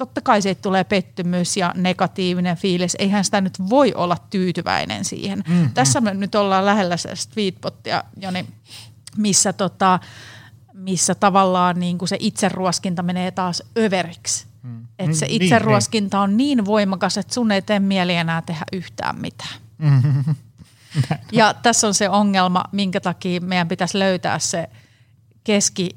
totta kai siitä tulee pettymys ja negatiivinen fiilis. Eihän sitä nyt voi olla tyytyväinen siihen. Mm, Tässä me nyt ollaan lähellä sitä tweetbottia, Joni, missä tota, missä tavallaan niin kuin se itseruoskinta menee taas överiksi. Mm. Että se Mm, niin, itseruoskinta on niin voimakas, että sun ei tee mieli enää tehdä yhtään mitään. Ja tässä on se ongelma, minkä takia meidän pitäisi löytää se keski,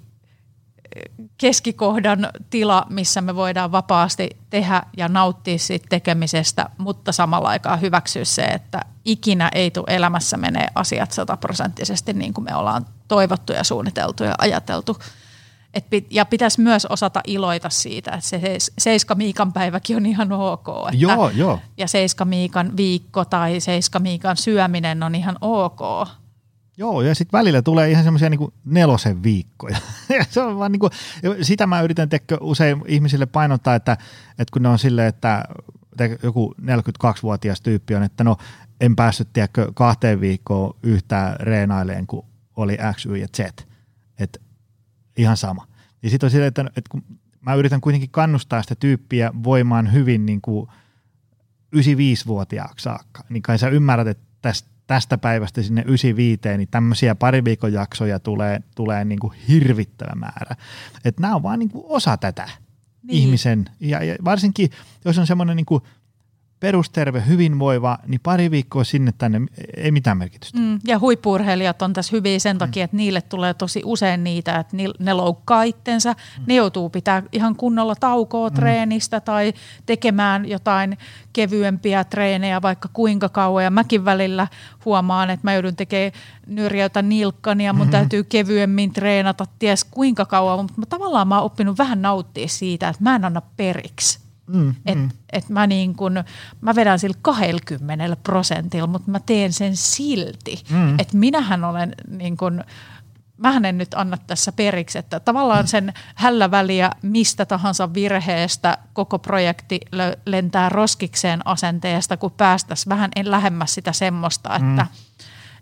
keskikohdan tila, missä me voidaan vapaasti tehdä ja nauttia siitä tekemisestä, mutta samalla aikaa hyväksyä se, että ikinä ei tule elämässä menee asiat sataprosenttisesti niin kuin me ollaan toivottu ja suunniteltu ja ajateltu. Et pit, ja pitäisi myös osata iloita siitä, että se seis- Seiska Miikan päiväkin on ihan ok. Että, Joo, joo. Ja Seiska Miikan viikko tai Seiska Miikan syöminen on ihan ok. Joo, ja sitten välillä tulee ihan semmoisia niinku nelosen viikkoja. se on vaan niinku, sitä mä yritän tekkö usein ihmisille painottaa, että, että kun ne on silleen, että joku 42-vuotias tyyppi on, että no en päässyt tiedätkö, kahteen viikkoon yhtään reenaileen, kun oli X, Y ja Z. Että ihan sama. Ja sitten on silleen, että, että kun mä yritän kuitenkin kannustaa sitä tyyppiä voimaan hyvin niin kuin 95-vuotiaaksi saakka, niin kai sä ymmärrät, että tästä, tästä päivästä sinne 95, niin tämmöisiä pari viikon jaksoja tulee, tulee niin kuin hirvittävä määrä. Että nämä on vaan niin kuin osa tätä Niin. ihmisen, ja, ja varsinkin jos on semmoinen niin kuin perusterve, hyvinvoiva, niin pari viikkoa sinne tänne ei mitään merkitystä. Mm, ja huippuurheilijat on tässä hyviä sen takia, että niille tulee tosi usein niitä, että ni- ne loukkaa itsensä. Ne joutuu pitää ihan kunnolla taukoa treenistä tai tekemään jotain kevyempiä treenejä vaikka kuinka kauan. Ja mäkin välillä huomaan, että mä joudun tekemään nyrjäytä nilkkani ja mun täytyy kevyemmin treenata ties kuinka kauan. Mutta mä, tavallaan mä oon oppinut vähän nauttia siitä, että mä en anna periksi. Mm, Et, mm. et mä, niin kun, mä vedän sillä 20 prosentilla, mutta mä teen sen silti. Mm. Et minähän olen niin kun, mähän en nyt anna tässä periksi, että tavallaan sen hällä väliä mistä tahansa virheestä koko projekti lentää roskikseen asenteesta, kun päästäisiin vähän en lähemmäs sitä semmoista, että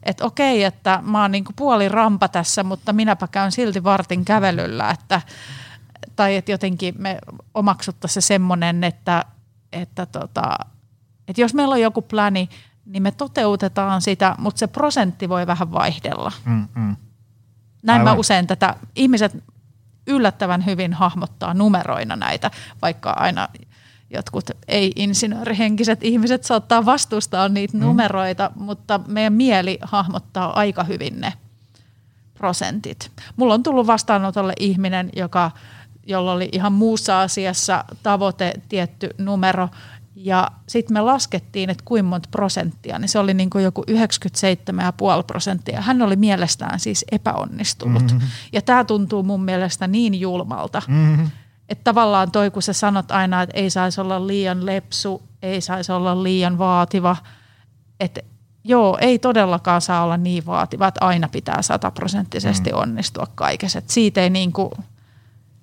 et okei, että mä oon niinku puoli rampa tässä, mutta minäpä käyn silti vartin kävelyllä, että tai että jotenkin me omaksuttaisiin se semmoinen, että, että, tota, että jos meillä on joku pläni, niin me toteutetaan sitä, mutta se prosentti voi vähän vaihdella. Mm, mm. Näin mä Aivan. usein tätä, ihmiset yllättävän hyvin hahmottaa numeroina näitä, vaikka aina jotkut ei-insinöörihenkiset ihmiset saattaa vastustaa niitä mm. numeroita, mutta meidän mieli hahmottaa aika hyvin ne prosentit. Mulla on tullut vastaanotolle ihminen, joka, jolla oli ihan muussa asiassa tavoite, tietty numero, ja sitten me laskettiin, että kuinka monta prosenttia, niin se oli niin kuin joku 97,5 prosenttia. Hän oli mielestään siis epäonnistunut. Mm-hmm. Ja tämä tuntuu mun mielestä niin julmalta, Mm-hmm. että tavallaan toi, kun sä sanot aina, että ei saisi olla liian lepsu, ei saisi olla liian vaativa, että joo, ei todellakaan saa olla niin vaativa, että aina pitää sataprosenttisesti mm. onnistua kaikessa. Et siitä ei niinku,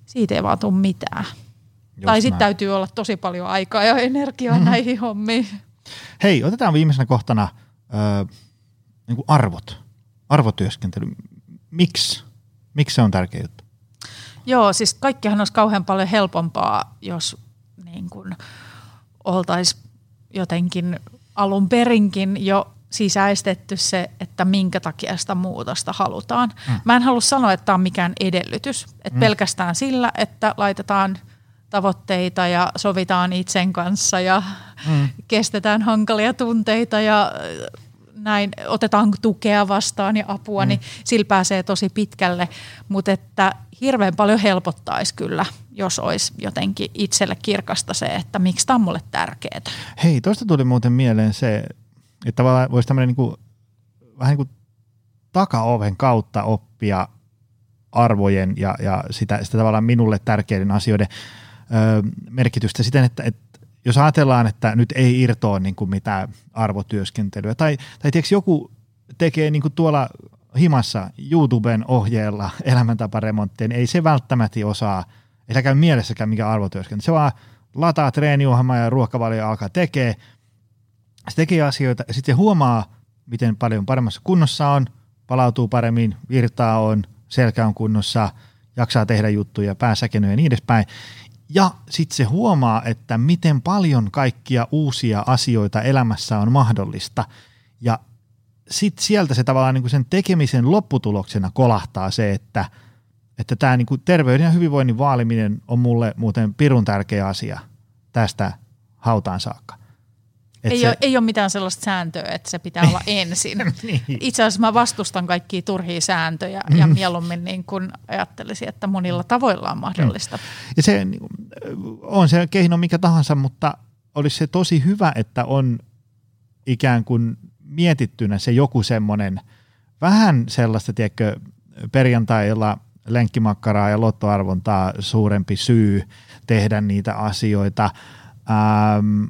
siitä ei vaan tule mitään. Just tai sitten täytyy olla tosi paljon aikaa ja energiaa mm-hmm. näihin hommiin. Hei, otetaan viimeisenä kohtana ö, niin kuin arvot, arvotyöskentely. Miksi? Miksi se on tärkeä juttu? Joo, siis kaikkihan olisi kauhean paljon helpompaa, jos niin oltaisiin jotenkin alun perinkin jo sisäistetty se, että minkä takia sitä muutosta halutaan. Mm. Mä en halua sanoa, että tämä on mikään edellytys. Että mm. pelkästään sillä, että laitetaan tavoitteita ja sovitaan itsen kanssa ja mm. kestetään hankalia tunteita ja äh, näin otetaan tukea vastaan ja apua, mm. niin sillä pääsee tosi pitkälle. Mutta että hirveän paljon helpottaisi kyllä, jos olisi jotenkin itselle kirkasta se, että miksi tämä on mulle tärkeää. Hei, tuosta tuli muuten mieleen se, että tavallaan voisi tämmöinen niin kuin, vähän niin kuin takaoven kautta oppia arvojen ja, ja sitä, sitä tavallaan minulle tärkeiden asioiden ö, merkitystä siten, että, että jos ajatellaan, että nyt ei irtoa niin kuin mitään arvotyöskentelyä, tai, tai tiedätkö, joku tekee niin kuin tuolla himassa YouTuben ohjeella elämäntaparemonttia, niin ei se välttämättä osaa, ei käy mielessäkään mikä arvotyöskentely. Se vaan lataa treeniohjelmaa ja ruokavalio alkaa tekee, se tekee asioita ja sitten se huomaa, miten paljon paremmassa kunnossa on, palautuu paremmin, virtaa on, selkä on kunnossa, jaksaa tehdä juttuja, pää säkenöi ja niin edespäin. Ja sitten se huomaa, että miten paljon kaikkia uusia asioita elämässä on mahdollista. Ja sitten sieltä se tavallaan niin kuin sen tekemisen lopputuloksena kolahtaa se, että, että tämä niinku terveyden ja hyvinvoinnin vaaliminen on mulle muuten pirun tärkeä asia tästä hautaan saakka. Ei, se, ole, ei ole mitään sellaista sääntöä, että se pitää olla ensin. Niin. Itse asiassa mä vastustan kaikkia turhia sääntöjä ja mieluummin niin kuin ajattelisin, että monilla tavoilla on mahdollista. Ja se niin on se keino mikä tahansa, mutta olisi se tosi hyvä, että on ikään kuin mietittynä se joku semmoinen vähän sellaista, tiedätkö, perjantailla lenkkimakkaraa ja lottoarvontaa suurempi syy tehdä niitä asioita. Ähm,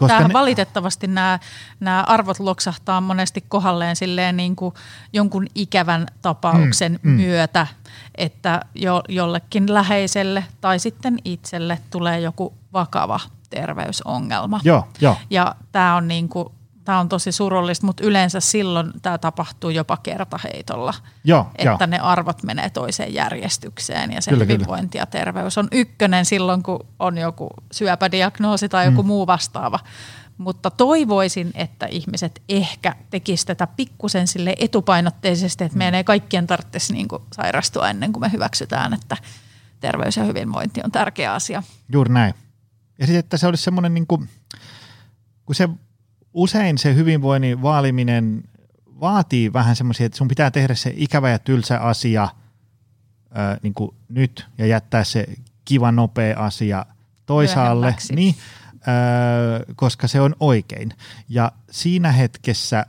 koska Tämähän ne, valitettavasti nämä, nämä arvot loksahtaa monesti kohdalleen silleen niin kuin jonkun ikävän tapauksen Mm, mm. myötä, että jo, jollekin läheiselle tai sitten itselle tulee joku vakava terveysongelma. joo, joo, Ja tämä on, niin kuin, tämä on tosi surullista, mutta yleensä silloin tämä tapahtuu jopa kertaheitolla, joo, että ne arvot menee toiseen järjestykseen ja se Kyllä, kyllä, hyvinvointi ja terveys on ykkönen silloin, kun on joku syöpädiagnoosi tai joku mm. muu vastaava. Mutta toivoisin, että ihmiset ehkä tekisivät tätä pikkusen sille etupainotteisesti, että meidän ei kaikkien tarvitsisi niin kuin sairastua ennen kuin me hyväksytään, että terveys ja hyvinvointi on tärkeä asia. Juuri näin. Ja sitten, että se olisi semmoinen, niin kuin, kun se usein se hyvinvoinnin vaaliminen vaatii vähän semmoisia, että sun pitää tehdä se ikävä ja tylsä asia ää, niin kuin nyt ja jättää se kiva nopea asia toisaalle, niin, ää, koska se on oikein. Ja siinä hetkessä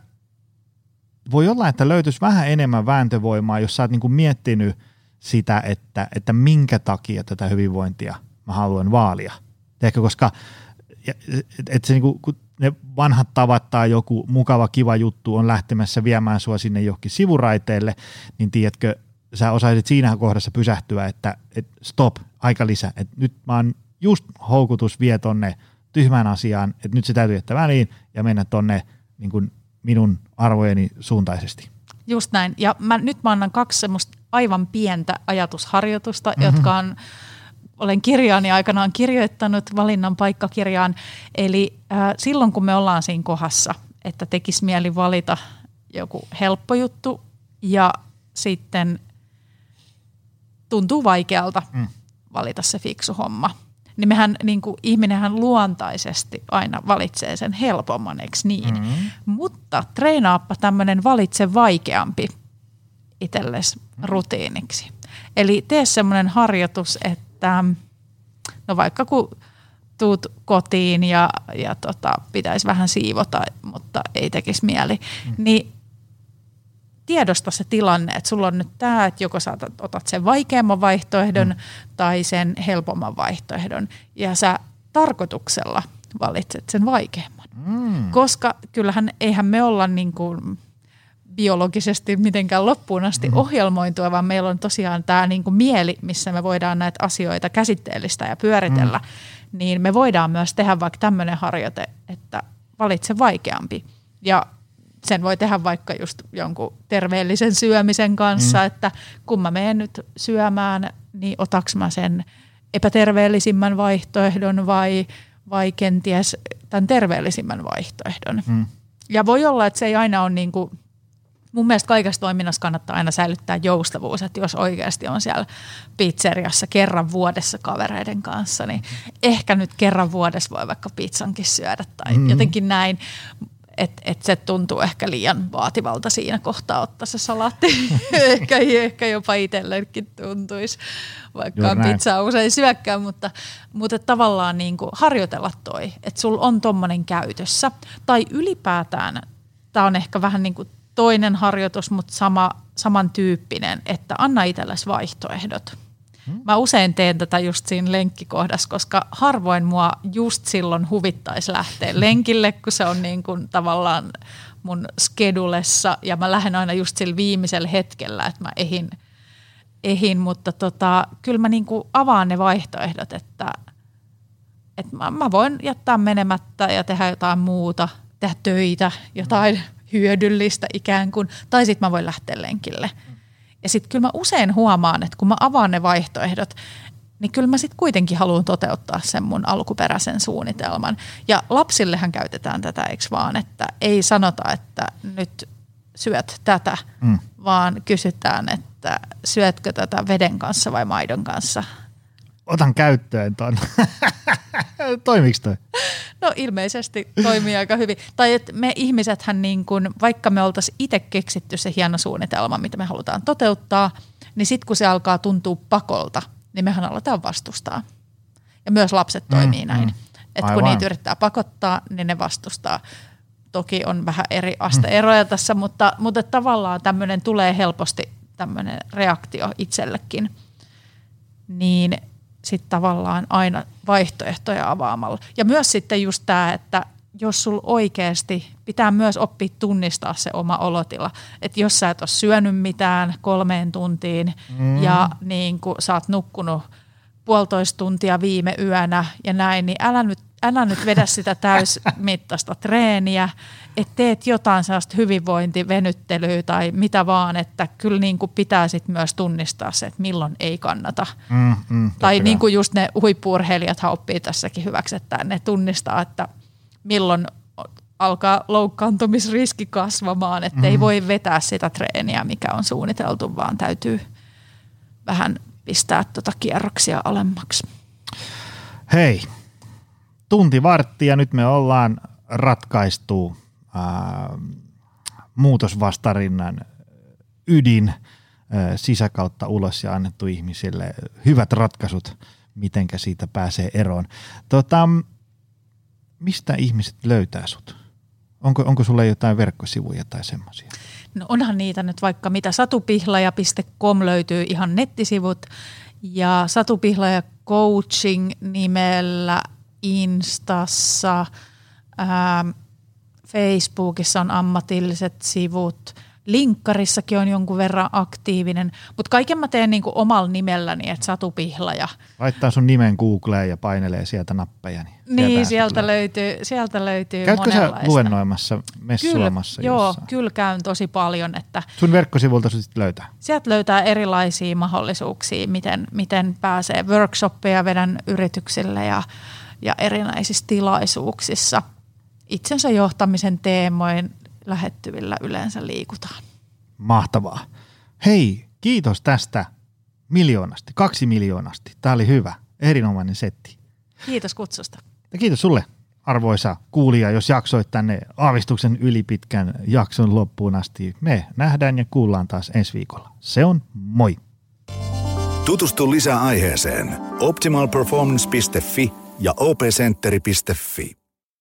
voi olla, että löytyisi vähän enemmän vääntövoimaa, jos sä oot niin kuin miettinyt sitä, että, että minkä takia tätä hyvinvointia mä haluan vaalia. Tiedätkö, koska ja- et, et se niinku, kun ne vanhat tavat tai joku mukava kiva juttu on lähtemässä viemään sua sinne johonkin sivuraiteelle, niin tiedätkö, sä osaisit siinä kohdassa pysähtyä, että et stop, aika lisä, että nyt mä oon just houkutus vie tonne tyhmään asiaan, että nyt se täytyy jättää väliin ja mennä tonne niin kuin minun arvojeni suuntaisesti. Just näin. Ja mä, nyt mä annan kaksi semmoista aivan pientä ajatusharjoitusta, mm-hmm. jotka on, olen kirjaani aikanaan kirjoittanut valinnan paikkakirjaan. Eli äh, silloin kun me ollaan siinä kohdassa, että tekisi mieli valita joku helppo juttu ja sitten tuntuu vaikealta mm. valita se fiksu homma. Niin mehän, niin kuin, ihminenhän luontaisesti aina valitsee sen helpomman, eikö niin? Mm-hmm. Mutta treenaappa tämmöinen valitse vaikeampi itsellesi rutiiniksi. Eli tee semmoinen harjoitus, että no vaikka kun tuut kotiin ja, ja tota, pitäisi vähän siivota, mutta ei tekisi mieli, mm. niin tiedosta se tilanne, että sulla on nyt tämä, että joko sä otat, otat sen vaikeamman vaihtoehdon mm. tai sen helpomman vaihtoehdon ja sä tarkoituksella valitset sen vaikeamman. Mm. Koska kyllähän eihän me olla niin kuin biologisesti mitenkään loppuun asti mm. ohjelmointua, vaan meillä on tosiaan tämä niin kuin mieli, missä me voidaan näitä asioita käsitteellistä ja pyöritellä, mm. niin me voidaan myös tehdä vaikka tämmöinen harjoite, että valitse vaikeampi. Ja sen voi tehdä vaikka just jonkun terveellisen syömisen kanssa, mm. että kun mä menen nyt syömään, niin otaks mä sen epäterveellisimmän vaihtoehdon vai, vai kenties tämän terveellisimmän vaihtoehdon. Mm. Ja voi olla, että se ei aina ole niin kuin, mun mielestä kaikessa toiminnassa kannattaa aina säilyttää joustavuus, että jos oikeasti on siellä pizzeriassa kerran vuodessa kavereiden kanssa, niin ehkä nyt kerran vuodessa voi vaikka pizzankin syödä tai mm. jotenkin näin että et se tuntuu ehkä liian vaativalta siinä kohtaa ottaa se salaatti. ehkä, ehkä jopa itsellekin tuntuisi, vaikka pizzaa usein syökkään, mutta, mutta tavallaan niin kuin harjoitella toi, että sulla on tommonen käytössä. Tai ylipäätään, tämä on ehkä vähän niin kuin toinen harjoitus, mutta sama, samantyyppinen, että anna itsellesi vaihtoehdot. Mä usein teen tätä just siinä lenkkikohdassa, koska harvoin mua just silloin huvittaisi lähteä lenkille, kun se on niin kuin tavallaan mun skedulessa ja mä lähden aina just sillä viimeisellä hetkellä, että mä ehin, ehin mutta tota, kyllä mä niin kuin avaan ne vaihtoehdot, että, että mä, mä voin jättää menemättä ja tehdä jotain muuta, tehdä töitä, jotain hyödyllistä ikään kuin, tai sitten mä voin lähteä lenkille. Ja sitten kyllä mä usein huomaan, että kun mä avaan ne vaihtoehdot, niin kyllä mä sitten kuitenkin haluan toteuttaa sen mun alkuperäisen suunnitelman. Ja lapsillehan käytetään tätä, eikö vaan, että ei sanota, että nyt syöt tätä, mm. vaan kysytään, että että syötkö tätä veden kanssa vai maidon kanssa. Otan käyttöön ton. Toimiks toi? No ilmeisesti toimii aika hyvin. Tai että me ihmisethän niin kun, vaikka me oltaisiin itse keksitty se hieno suunnitelma, mitä me halutaan toteuttaa, niin sitten kun se alkaa tuntua pakolta, niin mehän aletaan vastustaa. Ja myös lapset toimii mm, näin. Mm. Että kun niitä yrittää pakottaa, niin ne vastustaa. Toki on vähän eri asteeroja mm. tässä, mutta, mutta tavallaan tämmöinen tulee helposti tämmöinen reaktio itsellekin. Niin sitten tavallaan aina vaihtoehtoja avaamalla. Ja myös sitten just tämä, että jos sul oikeasti pitää myös oppia tunnistaa se oma olotila. Että jos sä et ole syönyt mitään kolmeen tuntiin mm. ja niin kun sä oot nukkunut puolitoista tuntia viime yönä ja näin, niin älä nyt, älä nyt vedä sitä täysmittaista treeniä, että teet jotain sellaista hyvinvointivenyttelyä tai mitä vaan, että kyllä niin kuin pitää sit myös tunnistaa se, että milloin ei kannata. Mm, mm, tai niin kuin just ne huippuurheilijat oppii tässäkin hyväksi, että ne tunnistaa, että milloin alkaa loukkaantumisriski kasvamaan, että mm. ei voi vetää sitä treeniä, mikä on suunniteltu, vaan täytyy vähän pistää tuota kierroksia alemmaksi. Hei, tunti vartti ja nyt me ollaan ratkaistu ää, muutosvastarinnan ydin ää, sisäkautta ulos ja annettu ihmisille hyvät ratkaisut, mitenkä siitä pääsee eroon. Tota, mistä ihmiset löytää sut? Onko, onko sulle jotain verkkosivuja tai semmoisia? No onhan niitä nyt vaikka mitä. Satupihlaja.com löytyy ihan nettisivut ja Satupihlaja Coaching nimellä Instassa. Ää, Facebookissa on ammatilliset sivut – linkkarissakin on jonkun verran aktiivinen, mutta kaiken mä teen niinku omalla nimelläni, että Satu Pihlaja. Laittaa sun nimen Googleen ja painelee sieltä nappeja. Niin, niin sieltä, löytyy, sieltä löytyy Käytkö sä luennoimassa, messuamassa kyllä, Joo, kyllä käyn tosi paljon. Että sun verkkosivulta sitten löytää? Sieltä löytää erilaisia mahdollisuuksia, miten, miten pääsee workshoppeja vedän yrityksille ja, ja erinäisissä tilaisuuksissa. Itsensä johtamisen teemoin lähettyvillä yleensä liikutaan. Mahtavaa. Hei, kiitos tästä miljoonasti, kaksi miljoonasti. Tämä oli hyvä, erinomainen setti. Kiitos kutsusta. Ja kiitos sulle, arvoisa kuulija, jos jaksoit tänne aavistuksen ylipitkän jakson loppuun asti. Me nähdään ja kuullaan taas ensi viikolla. Se on moi! Tutustu lisää aiheeseen optimalperformance.fi ja opcenteri.fi.